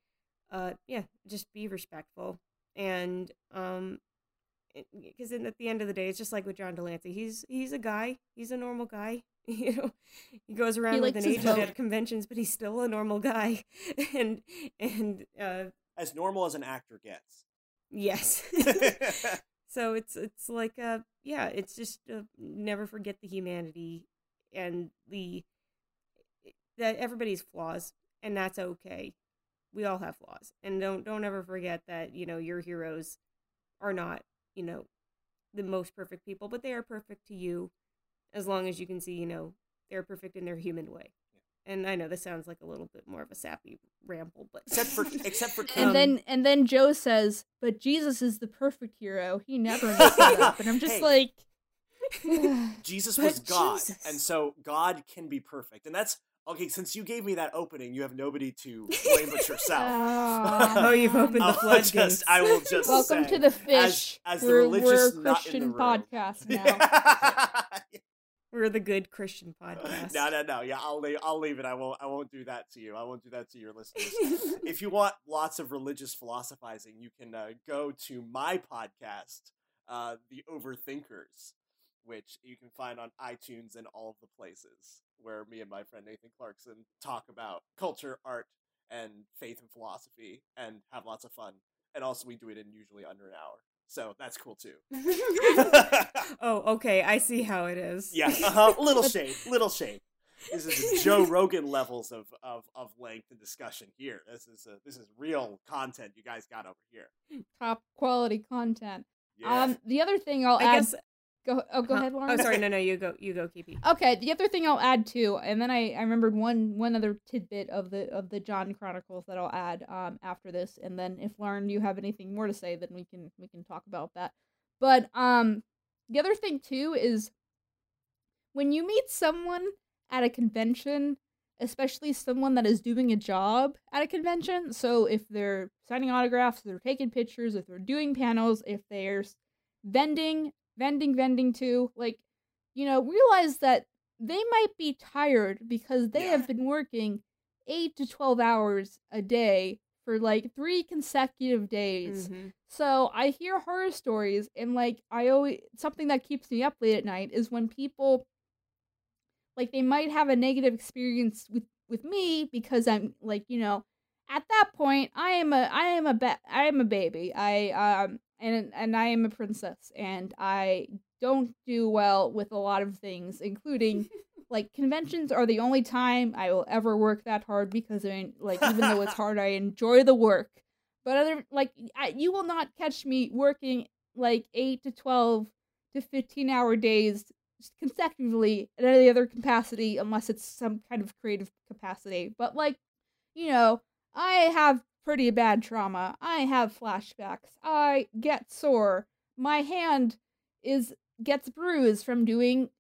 uh, yeah, just be respectful and um, because at the end of the day, it's just like with John de Lancie. He's he's a guy. He's a normal guy. You know, he goes around
He
with an agent
vote.
at conventions, but he's still a normal guy. and and uh,
As normal as an actor gets.
yes. so it's it's like uh yeah, it's just uh, never forget the humanity and the that everybody's flaws and that's okay. We all have flaws. And don't don't ever forget that, you know, your heroes are not, you know, the most perfect people, but they are perfect to you as long as you can see, you know, they're perfect in their human way. And I know this sounds like a little bit more of a sappy ramble, but
except for except for
And
Um,
then and then Joe says, "But Jesus is the perfect hero. He never messes up." And I'm just
Hey.
like,
Jesus
But
was God,
Jesus.
and so God can be perfect, and that's okay. Since you gave me that opening, you have nobody to blame but yourself.
Oh, you've opened the
I'll
floodgates.
just, I will just
"Welcome
say,
to the fish.
as the
we're
religious
we're a
nut in the
Christian
room.
podcast now."
We're the good Christian podcast.
no, no, no. Yeah, I'll leave, I'll leave it. I won't. I won't do that to you. I won't do that to your listeners. if you want lots of religious philosophizing, you can uh, go to my podcast, uh, The Overthinkers, which you can find on iTunes and all of the places where me and my friend Nathan Clarkson talk about culture, art, and faith and philosophy, and have lots of fun. And also, we do it in usually under an hour, so that's cool too.
oh, okay. I see how it is.
Yeah, uh-huh. little shade, little shade. This is Joe Rogan levels of, of, of length and discussion here. This is a, this is real content you guys got over here.
Top quality content.
Yeah.
Um, the other thing I'll
I
add.
guess.
Go oh, go
huh?
ahead, Lauren.
Oh, sorry. No, no. You go. You go, Keepy.
Okay, the other thing I'll add too, and then I, I remembered one one other tidbit of the of the John Chronicles that I'll add um after this, and then if Lauren you have anything more to say, then we can we can talk about that. But um the other thing too is when you meet someone at a convention, especially someone that is doing a job at a convention, so if they're signing autographs, if they're taking pictures, if they're doing panels, if they're vending, vending, vending too, like you know, realize that they might be tired because they
Yeah.
have been working eight to 12 hours a day for like three consecutive days.
Mhm.
So I hear horror stories, and like, I always, something that keeps me up late at night is when people, like, they might have a negative experience with, with me because I'm like, you know, at that point, I am a, I am a, ba- I am a baby. I, um, and, and I am a princess, and I don't do well with a lot of things, including like conventions are the only time I will ever work that hard because I mean, like even though it's hard, I enjoy the work. But other like I, you will not catch me working like eight to twelve to fifteen hour days consecutively at any other capacity unless it's some kind of creative capacity. But like, you know, I have pretty bad trauma. I have flashbacks. I get sore. My hand is gets bruised from doing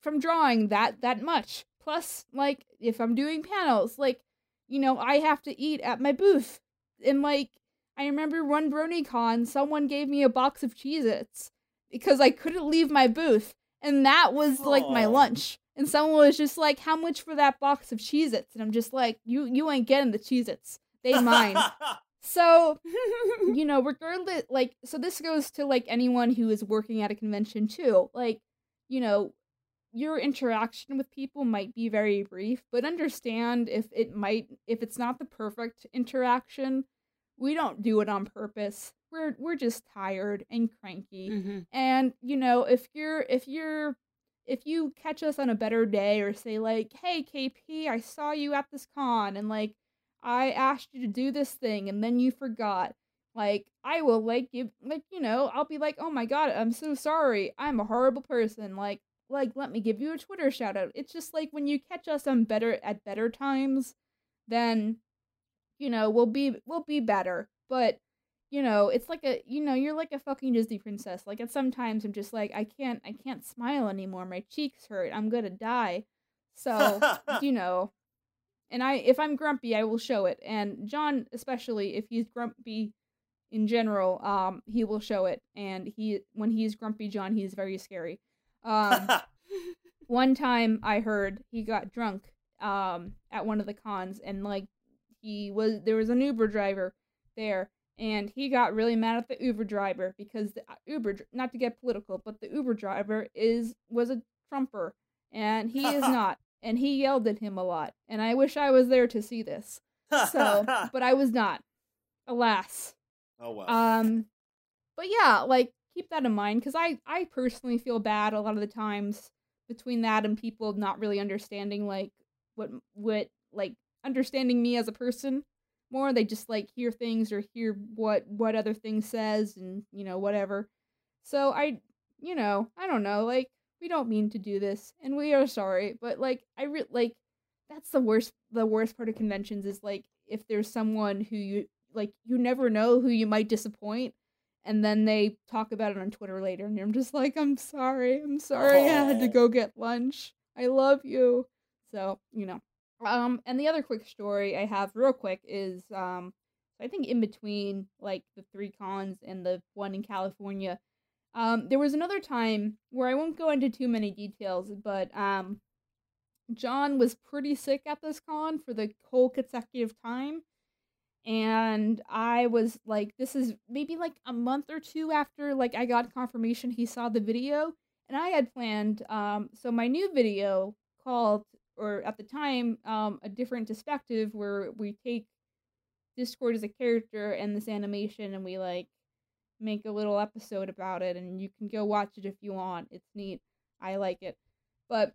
from drawing that that much. Plus, like if I'm doing panels, like you know, I have to eat at my booth. And like I remember one BronyCon, someone gave me a box of Cheez-Its because I couldn't leave my booth. And that was like my lunch. And someone was just like, How much for that box of Cheez-Its? And I'm just like, You you ain't getting the Cheez-Its. They mine. so you know, regardless, like, so this goes to like anyone who is working at a convention too. Like, you know, your interaction with people might be very brief, but understand if it might, if it's not the perfect interaction, we don't do it on purpose. We're we're just tired and cranky.
Mhm.
And you know, if you're if you're if you catch us on a better day or say like, "Hey KP, I saw you at this con and like I asked you to do this thing and then you forgot." Like, I will like give like, you know, I'll be like, "Oh my god, I'm so sorry. I'm a horrible person." Like like let me give you a Twitter shout out. It's just like when you catch us on better at better times, then you know, we'll be we'll be better. But you know, it's like a you know, you're like a fucking Disney princess. Like at sometimes I'm just like I can't I can't smile anymore. My cheeks hurt. I'm going to die. So, you know, and I if I'm grumpy, I will show it. And John especially if he's grumpy in general, um he will show it. And he when he's grumpy John, he's very scary. Um one time I heard he got drunk um at one of the cons and like he was there was an Uber driver there and he got really mad at the Uber driver because the uh, Uber not to get political but the Uber driver is was a trumper and he is not and he yelled at him a lot and I wish I was there to see this. So but I was not. Alas.
Oh well.
um but yeah like keep that in mind cuz I I personally feel bad a lot of the times between that and people not really understanding like what what like understanding me as a person more. They just like hear things or hear what what other thing says and you know whatever. So i you know i don't know like we don't mean to do this and we are sorry but like i re- like that's the worst the worst part of conventions is like if there's someone who you like you never know who you might disappoint and then they talk about it on twitter later and i'm just like i'm sorry i'm sorry i had to go get lunch. I love you. So you know. Um, and the other quick story I have, real quick, is um, I think in between like the three cons and the one in California, um, there was another time where I won't go into too many details, but um, John was pretty sick at this con for the whole consecutive time. And I was like, this is maybe like a month or two after like I got confirmation he saw the video. And I had planned um so my new video called or at the time, um, a different perspective where we take Discord as a character and this animation and we like make a little episode about it and you can go watch it if you want. It's neat. I like it. But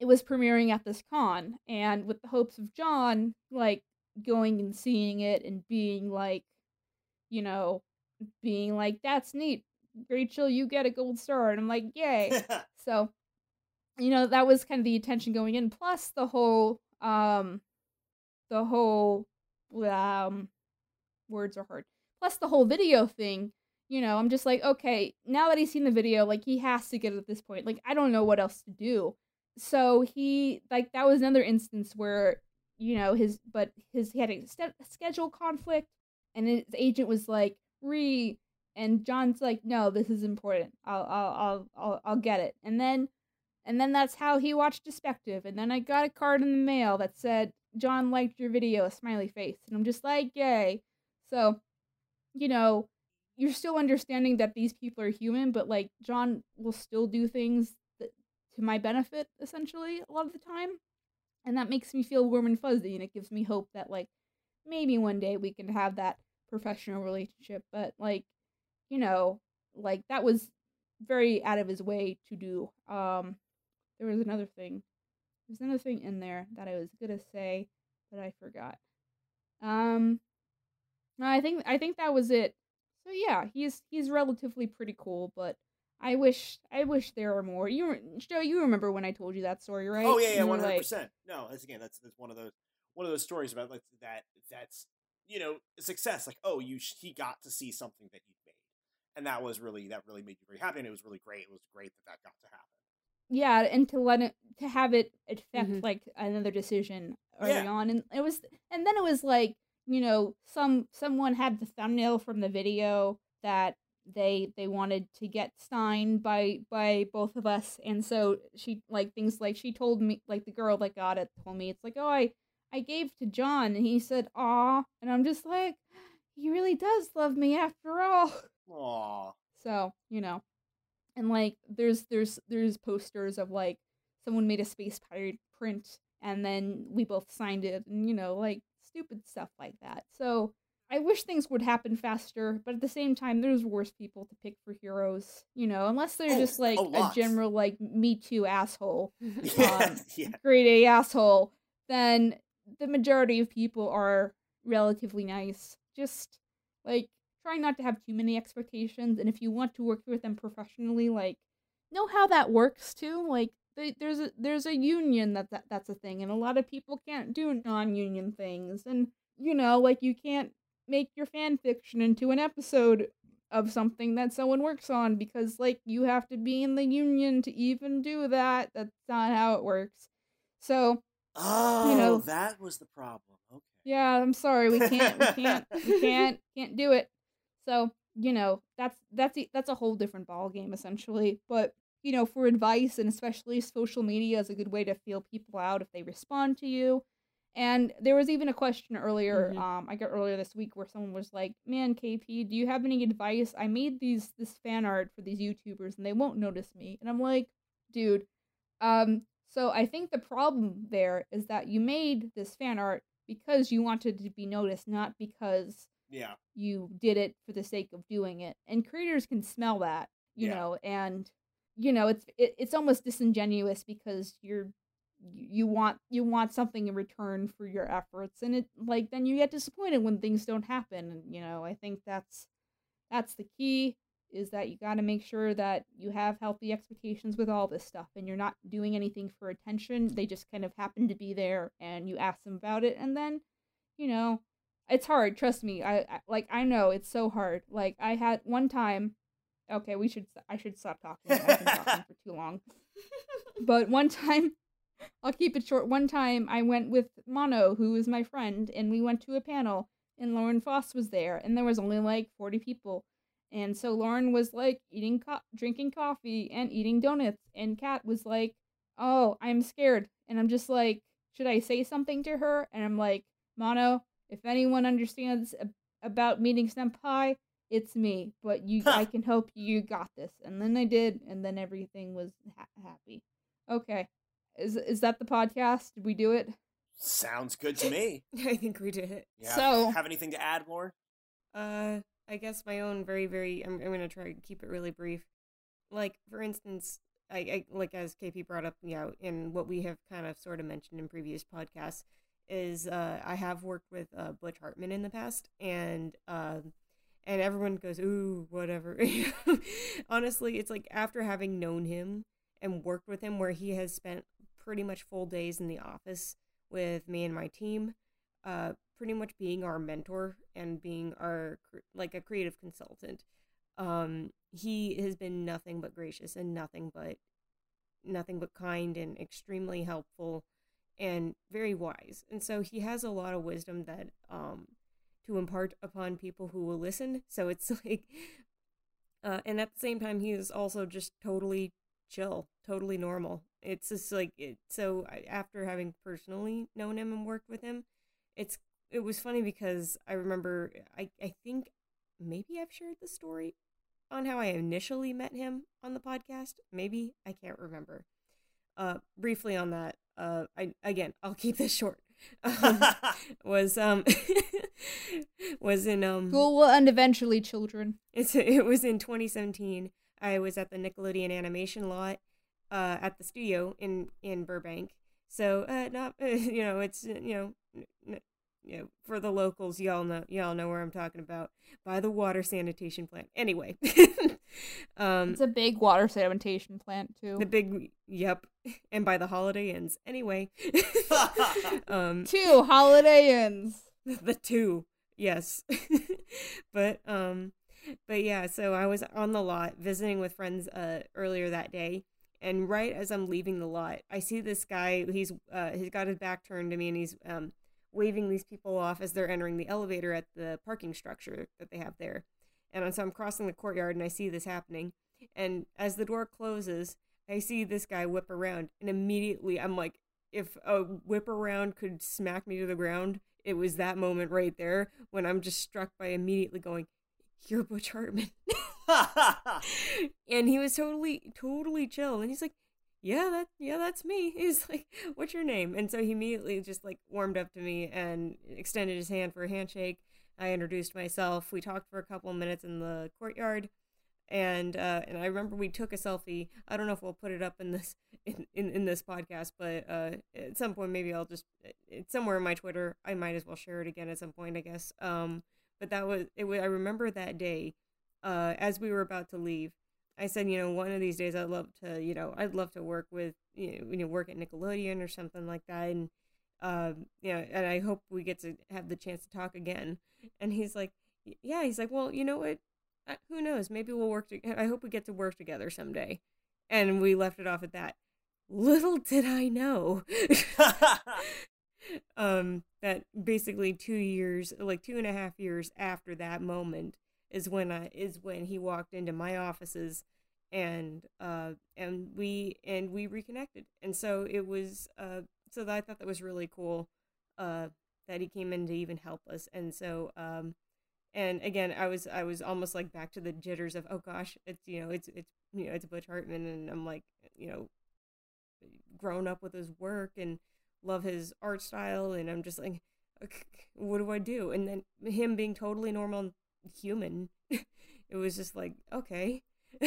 it was premiering at this con and with the hopes of John like going and seeing it and being like you know being like that's neat Rachel you get a gold star and I'm like yay so you know that was kind of the attention going in plus the whole um the whole um words are hard plus the whole video thing you know i'm just like okay now that he's seen the video like he has to get it at this point like i don't know what else to do so he like that was another instance where you know his but his he had a st- schedule conflict and his agent was like re and john's like no this is important i'll i'll i'll i'll, I'll get it and then and then that's how he watched Despective. And then I got a card in the mail that said, John liked your video, a smiley face. And I'm just like, yay. So, you know, you're still understanding that these people are human, but like John will still do things that, to my benefit, essentially, a lot of the time. And that makes me feel warm and fuzzy. And it gives me hope that, like, maybe one day we can have that professional relationship. But, like, you know, like that was very out of his way to do. Um, there was another thing. There's another thing in there that I was gonna say, but I forgot. Um, I think I think that was it. So yeah, he's he's relatively pretty cool, but I wish I wish there were more. You Joe, you remember when I told you that story, right?
Oh yeah, yeah, one hundred percent. No, that's again, that's that's one of those one of those stories about like that. That's you know success. Like oh, you sh- he got to see something that you made, and that was really that really made you very happy, and it was really great. It was great that that got to happen.
yeah and to let it to have it affect
Mhm.
like another decision early
Yeah.
on and it was and then it was like you know some someone had the thumbnail from the video that they they wanted to get signed by by both of us and so she like things like she told me like the girl that got it told me it's like oh i i gave to john and he said ah and i'm just like he really does love me after all
Aw,
so, you know. And like there's there's there's posters of like someone made a space pirate print and then we both signed it and you know, like stupid stuff like that. So I wish things would happen faster, but at the same time there's worse people to pick for heroes, you know, unless they're
Oh,
just like
a
a general like me too asshole
yeah,
Um,
yeah.
grade A asshole, then the majority of people are relatively nice. Just like try not to have too many expectations, and if you want to work with them professionally, like know how that works too. Like they, there's a there's a union that, that that's a thing, and a lot of people can't do non-union things, and you know like you can't make your fan fiction into an episode of something that someone works on because like you have to be in the union to even do that. That's not how it works. So
Oh,
know-
that was the problem. Okay.
yeah, I'm sorry, we can't, we can't, we can't, can't do it. So you know, that's that's that's a whole different ball game essentially. But you know, for advice and especially social media is a good way to feel people out if they respond to you. And there was even a question earlier,
Mhm.
um, I got earlier this week where someone was like, "Man, KP, do you have any advice? I made these this fan art for these YouTubers and they won't notice me." And I'm like, "Dude, um, so I think the problem there is that you made this fan art because you wanted to be noticed, not because
Yeah.
you did it for the sake of doing it. And creators can smell that, you
Yeah.
know, and you know, it's it, it's almost disingenuous because you're you want you want something in return for your efforts and it like then you get disappointed when things don't happen and you know, I think that's that's the key is that you got to make sure that you have healthy expectations with all this stuff and you're not doing anything for attention. They just kind of happen to be there and you ask them about it and then, you know, it's hard, trust me. I, I like I know it's so hard. Like I had one time Okay, we should I should stop talking. I've been talking for too long. But one time I'll keep it short. One time I went with Mono, who is my friend, and we went to a panel and Lauren Faust was there and there was only like 40 people. And so Lauren was like eating co- drinking coffee and eating donuts and Kat was like, "Oh, I'm scared." And I'm just like, "Should I say something to her?" And I'm like, "Mono, if anyone understands about meeting senpai, it's me, but you I can help you. You got this." And then I did and then everything was ha- happy. Okay. Is is that the podcast? Did we do it?
Sounds good to me.
I think we did it.
Yeah.
So-
have anything to add, Lauren?
Uh, I guess my own very, very. I'm, I'm gonna try to keep it really brief. Like for instance, I, I like as KP brought up, you know, in what we have kind of sort of mentioned in previous podcasts, is uh, I have worked with uh, Butch Hartman in the past, and um, and everyone goes, ooh, whatever. Honestly, it's like after having known him and worked with him, where he has spent pretty much full days in the office with me and my team, uh, pretty much being our mentor and being our like a creative consultant. Um, he has been nothing but gracious and nothing but nothing but kind and extremely helpful and very wise. And so he has a lot of wisdom that um to impart upon people who will listen. So it's like uh and at the same time he is also just totally chill, totally normal. It's just like it so after having personally known him and worked with him, it's it was funny because I remember I I think maybe I've shared the story on how I initially met him on the podcast. Maybe I can't remember. Uh, briefly on that. Uh, I again I'll keep this short. Um, was um was in um
School will end eventually, children.
it's it was in 2017. I was at the Nickelodeon animation lot uh, at the studio in in Burbank. So uh, not you know it's uh, you know n- n- you know for the locals y'all know y'all know where I'm talking about by the water sanitation plant. Anyway, um
It's a big water sanitation plant too.
the big yep and by the Holiday Inns. Anyway, um
Two Holiday Inns.
the two yes but um but yeah so i was on the lot visiting with friends uh earlier that day and right as i'm leaving the lot i see this guy he's uh he's got his back turned to me and he's um waving these people off as they're entering the elevator at the parking structure that they have there and so i'm crossing the courtyard and i see this happening and as the door closes i see this guy whip around and immediately i'm like if a whip around could smack me to the ground it was that moment right there when I'm just struck by immediately going, You're Butch Hartman. and he was totally, totally chill. And he's like, Yeah, that yeah, that's me. He's like, What's your name? And so he immediately just like warmed up to me and extended his hand for a handshake. I introduced myself. We talked for a couple of minutes in the courtyard. And uh, and I remember we took a selfie. I don't know if we'll put it up in this in, in, in this podcast, but uh, at some point maybe I'll just it's somewhere in my Twitter. I might as well share it again at some point, I guess. Um, but that was it. Was, I remember that day, uh, as we were about to leave. I said, you know, one of these days I'd love to, you know, I'd love to work with, you know, you know work at Nickelodeon or something like that. And um, you know, and I hope we get to have the chance to talk again. And he's like, yeah, he's like, well, you know what? Who knows? Maybe we'll work. To- I hope we get to work together someday. And we left it off at that. Little did I know. um, that basically two years, like two and a half years after that moment, is when I is when he walked into my offices, and uh, and we and we reconnected, and so it was uh, so I thought that was really cool, uh, that he came in to even help us, and so um, and again I was I was almost like back to the jitters of oh gosh it's you know it's it's you know it's Butch Hartman, and I'm like you know grown up with his work and love his art style. And i'm just like what do i do? And then him being totally normal human. It was just like okay.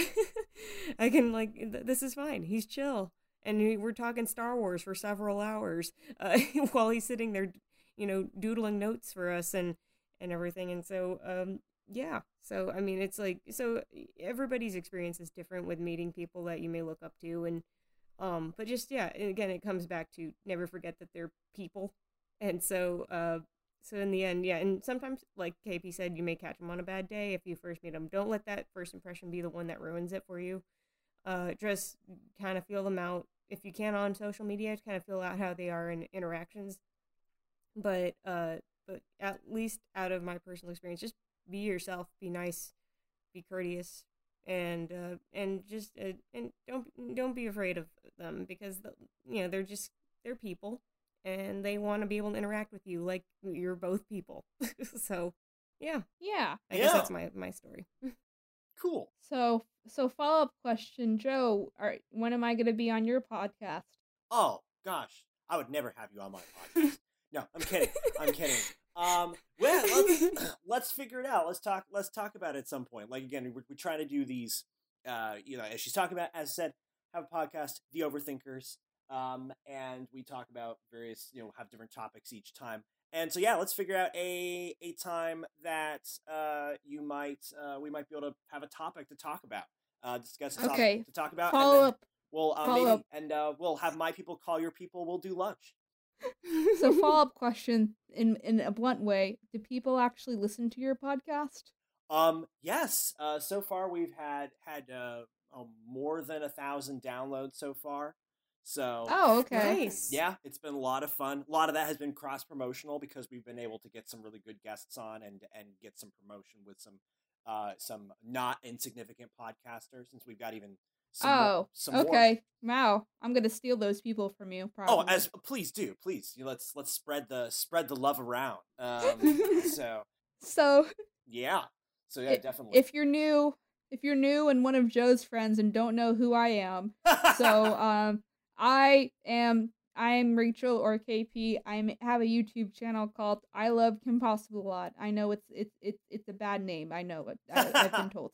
I can like th- this is fine. He's chill. And we- we're talking star wars for several hours uh, while he's sitting there you know doodling notes for us and and everything. And so um yeah. So i mean it's like so everybody's experience is different with meeting people that you may look up to. And um but just yeah again it comes back to never forget that they're people. And so uh so in the end yeah and sometimes like kp said you may catch them on a bad day if you first meet them don't let that first impression be the one that ruins it for you. Uh just kind of feel them out. If you can on social media kind of feel out how they are in interactions. But uh but at least out of my personal experience just be yourself be nice be courteous and uh, and just uh, and don't don't be afraid of them because the, you know they're just they're people and they want to be able to interact with you like you're both people so yeah
Yeah.
i guess that's my my story
cool.
So so follow up question, Joe. Are when am I going to be on your podcast?
Oh gosh, I would never have you on my podcast. no, I'm kidding. I'm kidding. Um, well, let's let's figure it out. Let's talk. Let's talk about it at some point. Like again, we're, we're trying to do these. Uh, you know, as she's talking about, as I said, have a podcast, The Overthinkers, um, and we talk about various. You know, have different topics each time. And so yeah, let's figure out a a time that uh you might uh we might be able to have a topic to talk about. Uh, discuss a topic
Okay.
to talk about. and
Follow
then-
up.
We'll uh,
Follow
maybe,
up.
and uh, we'll have my people call your people. We'll do lunch.
So follow up question in in a blunt way. Do people actually listen to your podcast?
Um, yes. Uh, so far we've had had uh, um, more than a thousand downloads so far. So
Oh, okay.
nice
yeah, it's been a lot of fun. A lot of that has been cross promotional because we've been able to get some really good guests on and and get some promotion with some uh some not insignificant podcasters. Since we've got even some more-
oh,
some more.
okay. Wow, I'm gonna steal those people from you. Probably.
Oh, as please do, please. You know, let's let's spread the spread the love around. Um, so
so
yeah, so yeah,
I-
definitely.
if you're new, if you're new and one of Joe's friends and don't know who I am, so um, I am I'm Rachel or KP. I have a YouTube channel called I Love Kim Possible a lot. I know it's it's it's it's a bad name. I know it. I, I've been told.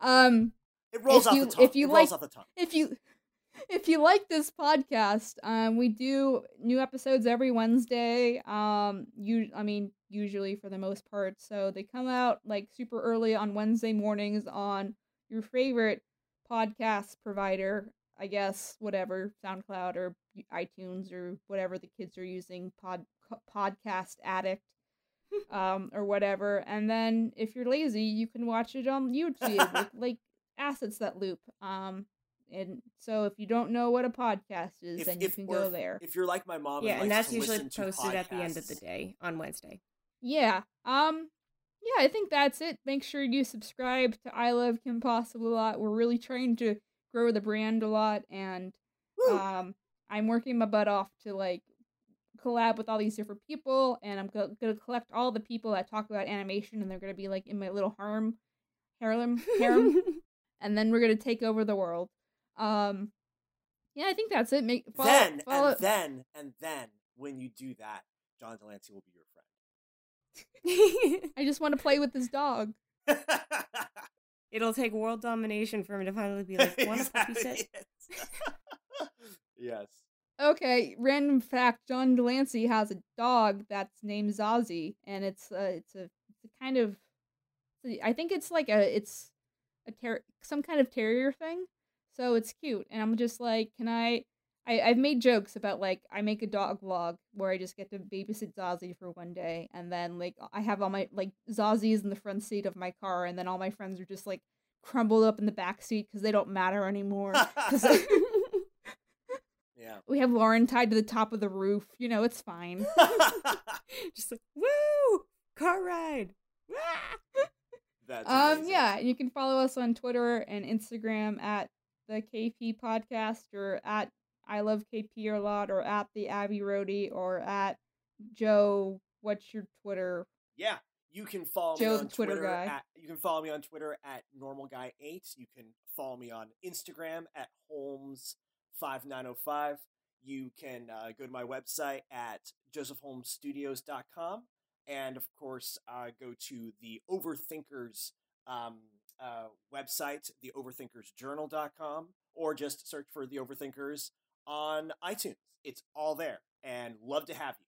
Um,
it rolls off
you-
the tongue.
if you
it rolls
like-
off the tongue.
if you if you like this podcast, um, we do new episodes every Wednesday. Um, you, I mean, usually for the most part, so they come out like super early on Wednesday mornings on your favorite podcast provider. I guess whatever SoundCloud or iTunes or whatever the kids are using, pod podcast addict. Um, or whatever, and then if you're lazy, you can watch it on YouTube with like assets that loop. Um, and so if you don't know what a podcast is,
If-
then you
if-
can go
if-
there.
If you're like my mom,
yeah
and,
and that's usually
listen to
posted at the end of the day on wednesday
Yeah. Um yeah, I think that's it. Make sure you subscribe to I Love Kim Possible a lot. We're really trying to grow the brand a lot and
Woo!
um I'm working my butt off to like collab with all these different people and I'm go- going to collect all the people that talk about animation and they're going to be like in my little harem harem harem and then we're going to take over the world. Um yeah, I think that's it. Make follow,
then
follow,
and then and then when you do that, John de Lancie will be your friend.
I just want to play with this dog.
friend.
it'll take world domination for him to finally be like want a puppy set
Exactly. yes.
Okay, random fact: John de Lancie has a dog that's named Zazie, and it's uh, it's a, it's a kind of, I think it's like a it's a ter- some kind of terrier thing. So it's cute, and I'm just like, can I? I, I've made jokes about like I make a dog vlog where I just get to babysit Zazie for one day, and then like I have all my like Zazie's in the front seat of my car, and then all my friends are just like crumbled up in the back seat because they don't matter anymore.
yeah.
we have Lauren tied to the top of the roof. You know, it's fine.
Just like, woo! Car ride!
That's
Um, yeah, you can follow us on Twitter and Instagram at the KP Podcast or at I Love KP a lot or at the Abbey Roadie or at Joe. What's your Twitter?
Yeah. You can follow
Joe
me on
Twitter
Twitter.
guy.
At, you can follow me on Twitter at normalguy8. You can follow me on Instagram at holmes5905. You can uh, go to my website at josephholmesstudios.com. And of course, uh, go to the Overthinkers um, uh, website, theoverthinkersjournal.com, or just search for the Overthinkers on iTunes. It's all there. And love to have you.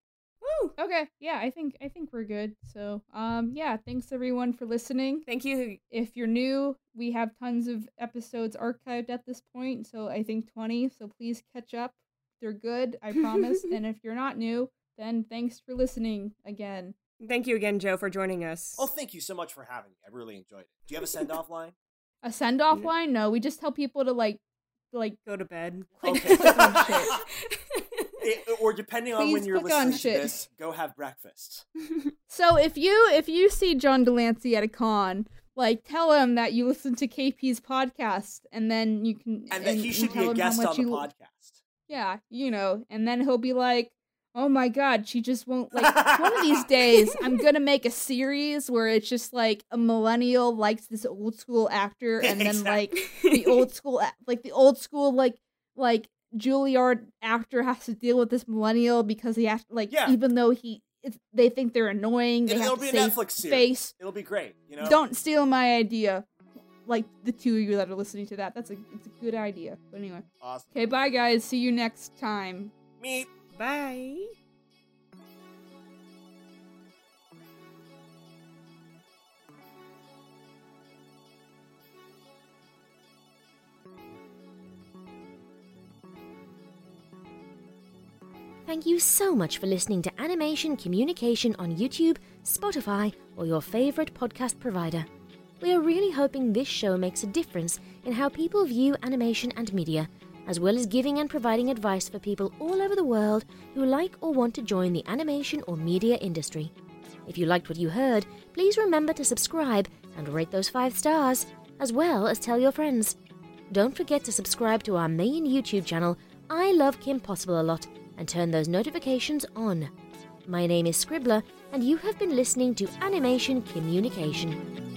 Woo!
Okay, yeah, I think I think we're good. So, um, yeah, thanks everyone for listening.
Thank you.
If you're new, we have tons of episodes archived at this point, so I think 20. So please catch up. They're good, I promise. and if you're not new, then thanks for listening again.
Thank you again, Joe, for joining us.
Oh, thank you so much for having me. I really enjoyed it. Do you have a send off line?
A send off
N-
line? No, we just tell people to like, like
Go to bed.
click,
Okay.
click on shit.
It- or depending on when you're listening to
shit.
this, go have breakfast.
So if you if you see John de Lancie at a con, like tell him that you listen to KP's podcast, and then you can
And that he should be
tell
a
him how
guest
much
on the
you-
podcast.
Yeah, you know, and then he'll be like, "Oh my god, she just won't like one of these days I'm going to make a series where it's just like a millennial likes this old school actor and then like the old school like the old school like like Juilliard actor has to deal with this millennial because he has like
Yeah.
even though he it's, they think they're annoying, they
It,
have
will
to
be a Netflix series.
face.
It'll be great. You know.
Don't steal my idea. Like the two of you that are listening to that. That's a it's a good idea. But anyway.
Awesome.
Okay, bye guys. See you next time.
Meet.
Bye.
Thank you so much for listening to Animation Communication on YouTube, Spotify, or your favorite podcast provider. We are really hoping this show makes a difference in how people view animation and media, as well as giving and providing advice for people all over the world who like or want to join the animation or media industry. If you liked what you heard, please remember to subscribe and rate those five stars, as well as tell your friends. Don't forget to subscribe to our main YouTube channel, I Love Kim Possible a Lot, and turn those notifications on. My name is Scribbler, and you have been listening to Animation Communication.